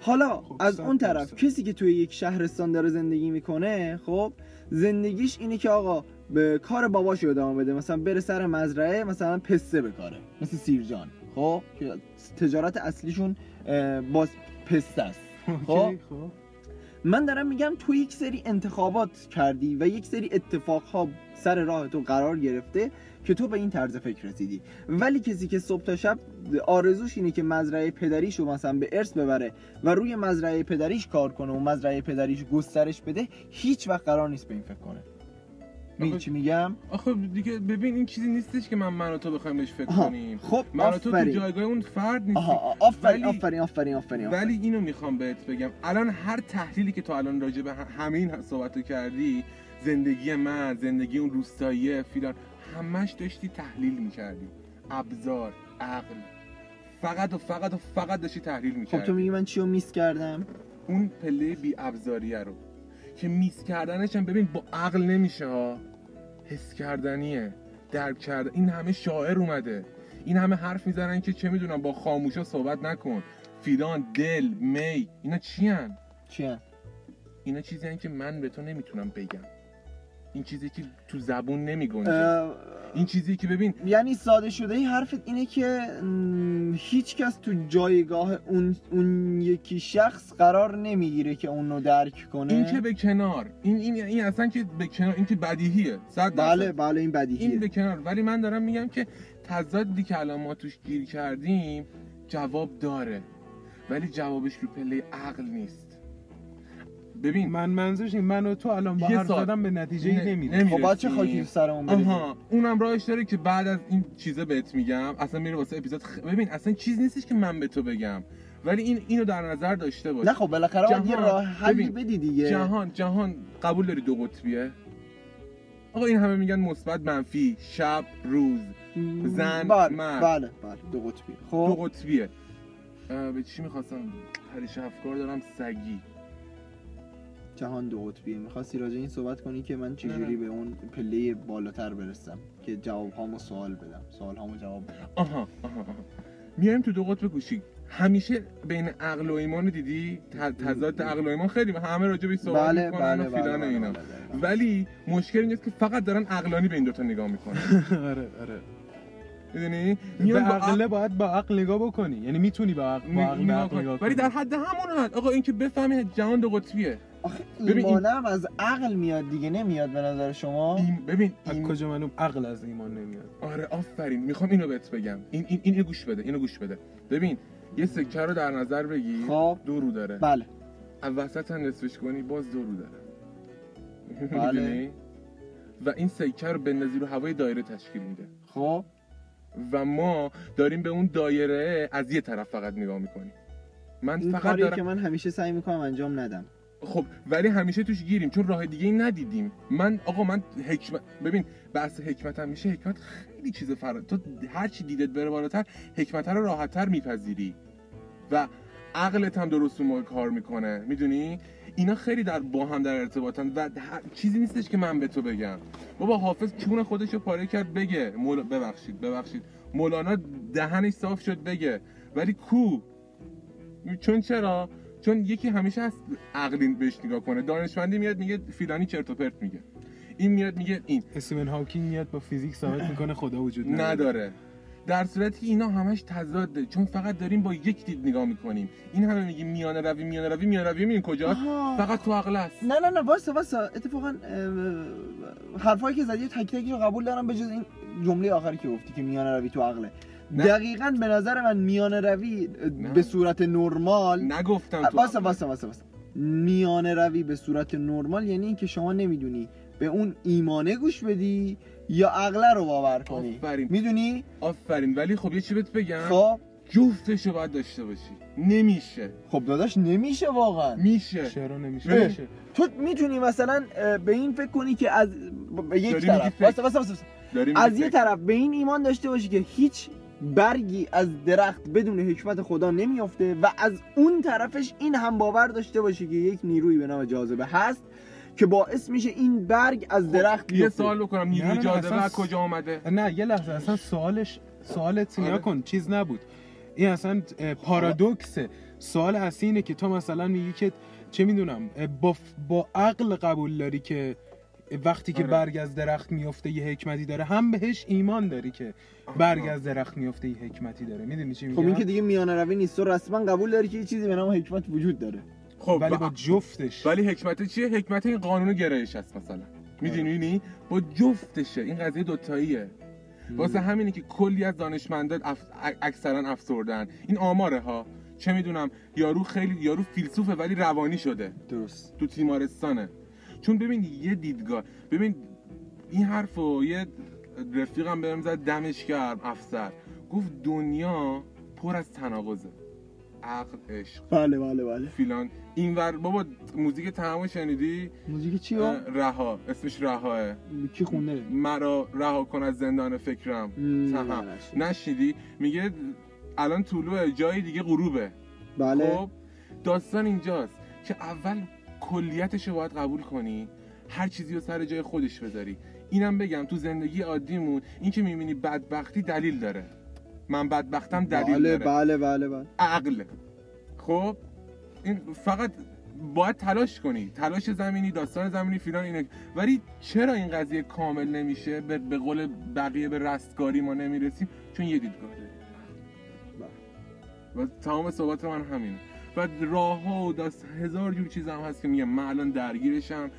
S3: حالا
S2: خب،
S3: از اون طرف
S2: درصد.
S3: کسی که توی یک شهرستان داره زندگی می‌کنه خب زندگیش اینه که آقا به کار باباش رو ادامه بده. مثلا بره سر مزرعه مثلا پسته بکاره مثل سیرجان. خب؟ تجارت اصلیشون باز پسته است. خب؟
S2: خب.
S3: من دارم میگم تو یک سری انتخابات کردی و یک سری اتفاقها سر راه تو قرار گرفته که تو به این طرز فکر رسیدی. ولی کسی که صبح تا شب آرزوش اینه که مزرعه پدریشو مثلا به ارث ببره و روی مزرعه پدریش کار کنه و مزرعه پدریش گسترش بده هیچ وقت قرار نیست به این فکر کنه.
S4: آخه-
S3: چی میگم؟
S4: آخه دیگه ببین این چیزی نیستش که من من و تو بخوایم بهش فکر کنیم.
S3: خب
S4: من و تو تو جایگاه اون فرد
S3: آها آفرین
S4: ولی-
S3: آفرین آفرین آفرین
S4: ولی اینو می‌خوام بهت بگم. الان هر تحلیلی که تو الان راجع به همین صحبت رو کردی زندگی من زندگی اون روستاییه فیلان همش داشتی تحلیل می‌کردی. ابزار عقل. فقط و فقط و فقط داشتی تحلیل
S3: خب
S4: می‌کردی.
S3: تو میگی من چی رو میس کردم؟
S4: اون پله بی ابزاریه رو. که میس کردنش هم ببین با عقل نمیشه ها. حس کردنیه. درک کرده این همه شاعر اومده. این همه حرف می‌زنن که چه می‌دونم با خاموشا صحبت نکن. فیلان دل می اینا چی هن؟
S3: چی هم؟
S4: اینا چیزی هن که من به تو نمی‌تونم بگم. این چیزی که تو زبون نمیگنجه. این چیزی که ببین
S3: یعنی ساده شده ای حرفت اینه که هیچ کس تو جایگاه اون, اون یکی شخص قرار نمی‌گیره که اون رو درک کنه.
S4: این که به کنار. این این این اصلا که به کنار این که بدیهیه. صد
S3: بله. بله این بدیهیه.
S4: این به کنار. ولی من دارم میگم که تضادی که الان ما توش گیر کردیم جواب داره. ولی جوابش رو پله عقل نیست. ببین
S2: من منظورش این من و تو الان با حرف
S4: سال.
S2: زدن به نتیجه
S4: نه-
S2: نمیره.
S3: خب بچه خاکی تو سرمون.
S4: آها اونم راهش داره که بعد از این چیزا بهت میگم اصلا میره واسه اپیزود خ... ببین اصلا چیز نیستش که من به تو بگم ولی این اینو در نظر داشته باش.
S3: نه خب بالاخره باید یه
S4: جهان،
S3: راه
S4: ببین،
S3: بدی دیگه.
S4: جهان جهان قبول داری دو قطبیه؟ آقا این همه میگن مثبت منفی شب روز زن،
S3: بله
S4: مرد.
S3: بله بله دو قطبی
S4: دو
S3: خب
S4: قطبیه. اه، به چی می‌خواستم پریش افکار دارم؟ سگی.
S3: جهان دو قطبیه می‌خواستی راجع این صحبت کنی که من چجوری. به اون پله بالاتر برسم که جواب هامو سوال بدم. سوال هامو جواب بدم.
S4: آها آها آها. میایم تو دو قطب گوشی. همیشه بین عقل و ایمان دیدی؟ تضاد عقل و ایمان خیلی همه راجع به صحبت
S3: بله
S4: می‌کنن
S3: بله
S4: و
S3: بله,
S4: فیلان و
S3: بله,
S4: اینا.
S3: بله, بله.
S4: ولی مشکل اینجاست که فقط دارن عقلانی به این دوتا نگاه می‌کنن. [LAUGHS]
S2: آره آره.
S4: می‌دونی؟
S2: به
S4: میان با
S2: عقله باید با عقل نگاه بکنی. یعنی می‌تونی با عقل با عقل,
S4: نگاه
S2: عقل
S4: کن.
S2: نگاه
S4: ولی
S2: کنی.
S4: در حد همون حد. آقا این که بفهمی جهان دو قطبیه.
S3: آخه
S4: این-
S3: ایمانم از عقل میاد دیگه نمیاد به نظر شما؟
S4: این ببین
S2: از
S4: این
S2: کجا معلوم عقل از ایمان نمیاد؟
S4: آره آفرین. می‌خوام اینو بهت بگم. این این اینو گوش بده اینو گوش بده. ببین یه سکه رو در نظر بگی
S3: خب.
S4: دو رو داره.
S3: بله.
S4: وسط هم نصفش کنی باز دو رو داره. [LAUGHS]
S3: بله.
S4: و این سکه رو بندازی رو هوای دایره تشکیل میده.
S3: خب.
S4: و ما داریم به اون دایره از یه طرف فقط نگاه می‌کنیم. من
S3: این
S4: فقط دارم
S3: که من همیشه سعی می‌کنم انجام ندم.
S4: خب ولی همیشه توش گیریم چون راه دیگه ای ندیدیم. من آقا من حکمت ببین بحث حکمت هم میشه حکمت خیلی چیز فرا تو هر چی دیدت بره بالاتر حکمت رو راحتتر میپذیری. و عقلت هم درست موقع کار می‌کنه می‌دونی؟ اینا خیلی در با هم در ارتباطن و چیزی نیستش که من به تو بگم. بابا حافظ چون خودش رو پاره کرد بگه. مولا... ببخشید ببخشید. مولانا دهنش صاف شد بگه. ولی کو؟ چون چرا؟ چون یکی همیشه از عقلی بهش نگاه کنه. دانشمندی میاد میگه فیلانی چرت و پرت میگه. این میاد میگه این.
S2: استیون هاکینگ میاد با فیزیک ثابت می‌کنه خدا وجود نداره.
S4: نداره. در صورتی که اینا همش تضاده چون فقط داریم با یک دید نگاه می‌کنیم. این همه میگیم میانه روی میانه روی میانه روی میبین کجاست. فقط تو عقل است.
S3: نه نه نه واسه واسه اتفاقا حرفایی که زدی تک تکی رو قبول دارم به جز این جمله آخری که گفتی که میانه روی تو عقله.
S4: نه.
S3: دقیقا به نظر من میانه روی
S4: نه.
S3: به صورت نرمال
S4: نگفتم تو
S3: واسه. واسه واسه واسه میانه روی به صورت نرمال یعنی اینکه شما نمی‌دونی به اون ایمانه گوش بدی یا عقله رو باور کنی
S4: آفرین.
S3: می‌دونی
S4: آفرین ولی خب یه چی بهت بگم
S3: خب
S4: جفتشو باید داشته باشی نمیشه
S3: خب داداش نمیشه واقعا
S4: میشه
S2: چرا نمیشه. میشه
S3: تو می‌تونی مثلا به این فکر کنی که از یک طرف. واسه واسه واسه از یه. طرف به این ایمان داشته باشی که هیچ برگی از درخت بدون حکمت خدا نمیافته و از اون طرفش این هم باور داشته باشی که یک نیروی به نام جاذبه هست که باعث میشه این برگ از درخت
S4: یه
S3: بیفته.
S4: سوال بکنم نیروی جاذبه
S2: اصلا
S4: از کجا آمده
S2: نه یه لحظه اصلا سوالش سوالت نیا
S4: آره.
S2: کن چیز نبود. این اصلا پارادوکسه. سوال اصلی اینه که تو مثلا میگی که چه می‌دونم با, ف- با عقل قبول داری که وقتی که
S4: آره.
S2: برگ از درخت میفته یه حکمتی داره. هم بهش ایمان داری که برگ از درخت میفته یه حکمتی داره. می‌دونی چی
S3: خب
S2: میگم؟
S3: این که دیگه میانه روی نیست. تو رسما قبول داری که یه چیزی به نام حکمت وجود داره.
S4: خب
S2: ولی
S4: با-
S2: با جفتش.
S4: ولی حکمت چیه؟ حکمت این قانون گرایش هست مثلا. می‌دونی با جفتشه. این قضیه دوتاییه. واسه همینه که کلی از دانشمندان اف... اکثرا افسردن این آماره ها. چه می‌دونم یارو خیلی یارو فیلسوفه ولی روانی شده.
S3: درست.
S4: تو تیمارستانه. چون ببین یه دیدگاه ببین این حرفو یه رفیقم بهم زد دمش کرد افسر. گفت دنیا پر از تناقضه. عقل عشق.
S3: بله بله بله.
S4: فیلان. اینور بابا موزیک تمام شنیدی؟
S3: موزیک چی
S4: رها. اسمش رهاه
S3: کی خونده؟
S4: مرا رها کن از زندان فکرم.
S3: نشنیدم.
S4: نشنیدی؟ میگه الان طلوع جای دیگه غروبه.
S3: بله.
S4: خب؟ داستان اینجاست که اول کلیتش رو باید قبول کنی. هر چیزی رو سر جای خودش بذاری. اینم بگم تو زندگی عادیمون این که می‌بینی بدبختی دلیل داره. من بدبختم دلیل
S3: بله
S4: داره.
S3: بله بله بله.
S4: عقل. خب این فقط باید تلاش کنی. تلاش زمینی داستان زمینی فیلان اینه. ولی چرا این قضیه کامل نمیشه؟ به, به قول بقیه به رستگاری ما نمی‌رسیم؟ چون یه دیدگاه داریم. و تمام صحبت من همینه. و راه ها و دست هزار جور چیز هم هست که میگم. من الان درگیرشم.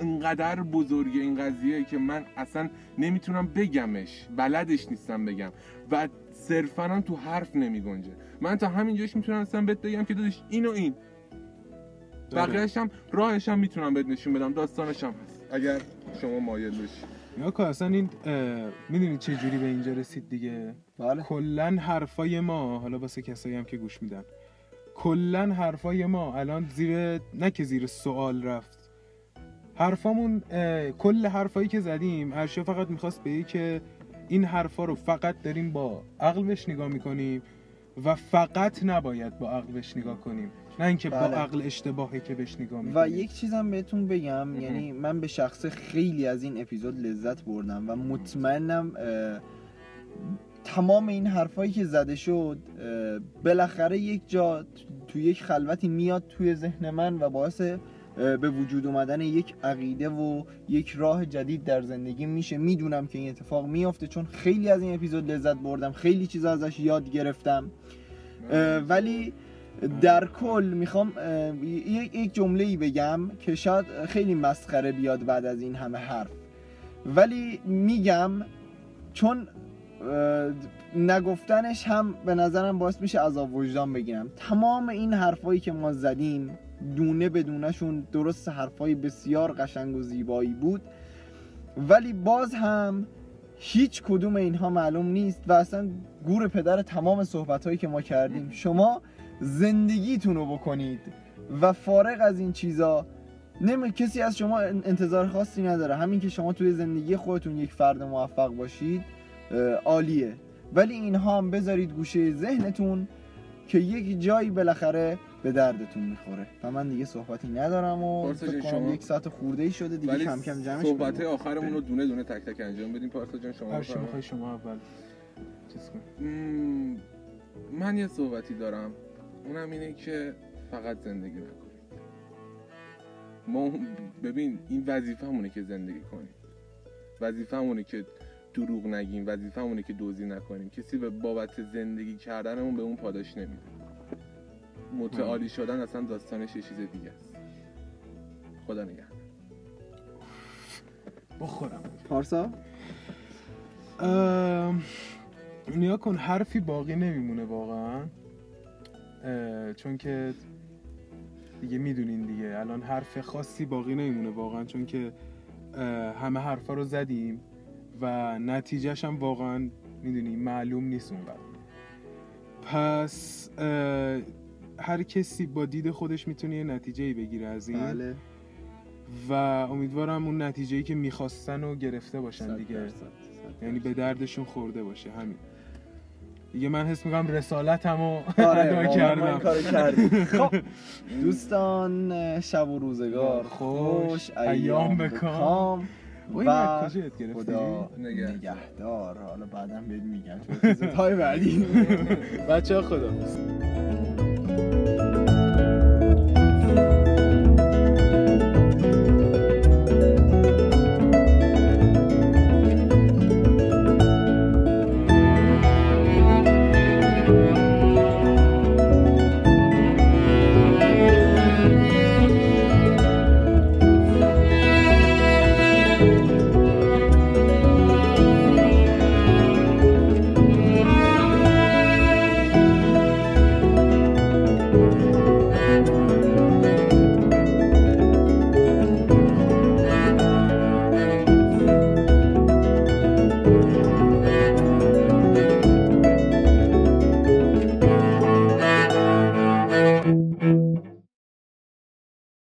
S4: انقدر بزرگه این قضیه که من اصلا نمی‌تونم بگمش. بلدش نیستم بگم. و صرفا هم تو حرف نمی گنجه من تا همینجاش می‌تونم اصلا بهت بگم که دادش این و این.
S2: داره.
S4: بقیه‌اش هم راهش هم می‌تونم بهت نشون بدم. داستانش هم هست. اگر شما مایل بشی
S2: یا که اصلا این می‌دونی چه جوری به اینجا رسید دیگه؟
S3: بله.
S2: کلا حرفای ما حالا واسه کسایی هم که گوش میدن. کلا حرفای ما الان زیر نه که زیر سوال رفت. حرفامون اه، کل حرفایی که زدیم ارشیا فقط می‌خواست بگه که این حرفا رو فقط داریم با عقل بهش نگاه می‌کنیم و فقط نباید با عقل بهش نگاه کنیم. نه اینکه با
S3: بله.
S2: عقل اشتباهه که بهش نگاه
S3: و
S2: می‌کنیم.
S3: یک چیزم بهتون بگم یعنی من به شخص خیلی از این اپیزود لذت بردم و مطمئنم اه، تمام این حرفایی که زده شد بالاخره یک جا تو یک خلوتی میاد توی ذهن من و باعث به وجود اومدن یک عقیده و یک راه جدید در زندگی میشه. می‌دونم که این اتفاق میافته چون خیلی از این اپیزود لذت بردم خیلی چیزا ازش یاد گرفتم. ولی در کل می‌خوام یک جمله ای بگم که شاید خیلی مسخره بیاد بعد از این همه حرف. ولی میگم چون نگفتنش هم به نظرم باعث میشه عذاب وجدان بگیرم. تمام این حرفایی که ما زدیم دونه بدونشون درست حرفای بسیار قشنگ و زیبایی بود. ولی باز هم هیچ کدوم اینها معلوم نیست و اصلا گور پدر تمام صحبت هایی که ما کردیم. شما زندگیتون رو بکنید و فارغ از این چیزا نمی کسی از شما انتظار خاصی نداره. همین که شما توی زندگی خودتون یک فرد موفق باشید عالیه. ولی اینها هم بذارید گوشه ذهنتون که یک جایی بالاخره به دردتون می‌خوره. و من دیگه صحبتی ندارم و
S4: شما-
S3: یک ساعت خورده ای شده دیگه
S4: ولی
S3: کم کم جمعش
S4: صحبت. آخرمون رو دونه دونه تک تک انجام بدیم. پارسا جان شما.
S2: می‌خوای شما اول چیز
S4: مم، من یه صحبتی دارم. اونم اینه که فقط زندگی نکنید. ما ببین این وظیفه‌مونه که زندگی کنیم. وظیفه‌مونه که دروغ نگیم وظیفه‌مونه که دزدی نکنیم. کسی به بابت زندگی کردنمون به اون پاداش نمیده. متعالی شدن اصلا داستانش یه چیز دیگه است. خدا نگهدار.
S2: بخورم.
S3: پارسا؟
S2: ام، نیا کن حرفی باقی نمیمونه واقعا. اه، چون که دیگه می‌دونین دیگه. الان حرف خاصی باقی نمیمونه واقعا چون که همه حرفا رو زدیم. و نتیجهش هم واقعا می‌دونی معلوم نیست اونقدر پس هر کسی با دید خودش می‌تونه یه نتیجه بگیره از این.
S3: بله.
S2: و امیدوارم اون نتیجه که می‌خواستن رو گرفته باشن دیگه. یعنی به. دردشون خورده باشه همین. دیگه من حس می‌کنم رسالتم رو
S3: آره [LAUGHS]
S2: کردم. [LAUGHS]
S3: خب دوستان شب و روزگار.
S2: خوش، ایام
S3: ایام
S2: و این
S3: و
S2: از کجا یاد گرفتی؟
S3: خدا نگهدار. حالا بعدم بهت میگم تو اپیزودهای بعدی [LAUGHS]
S2: بچه ها خدا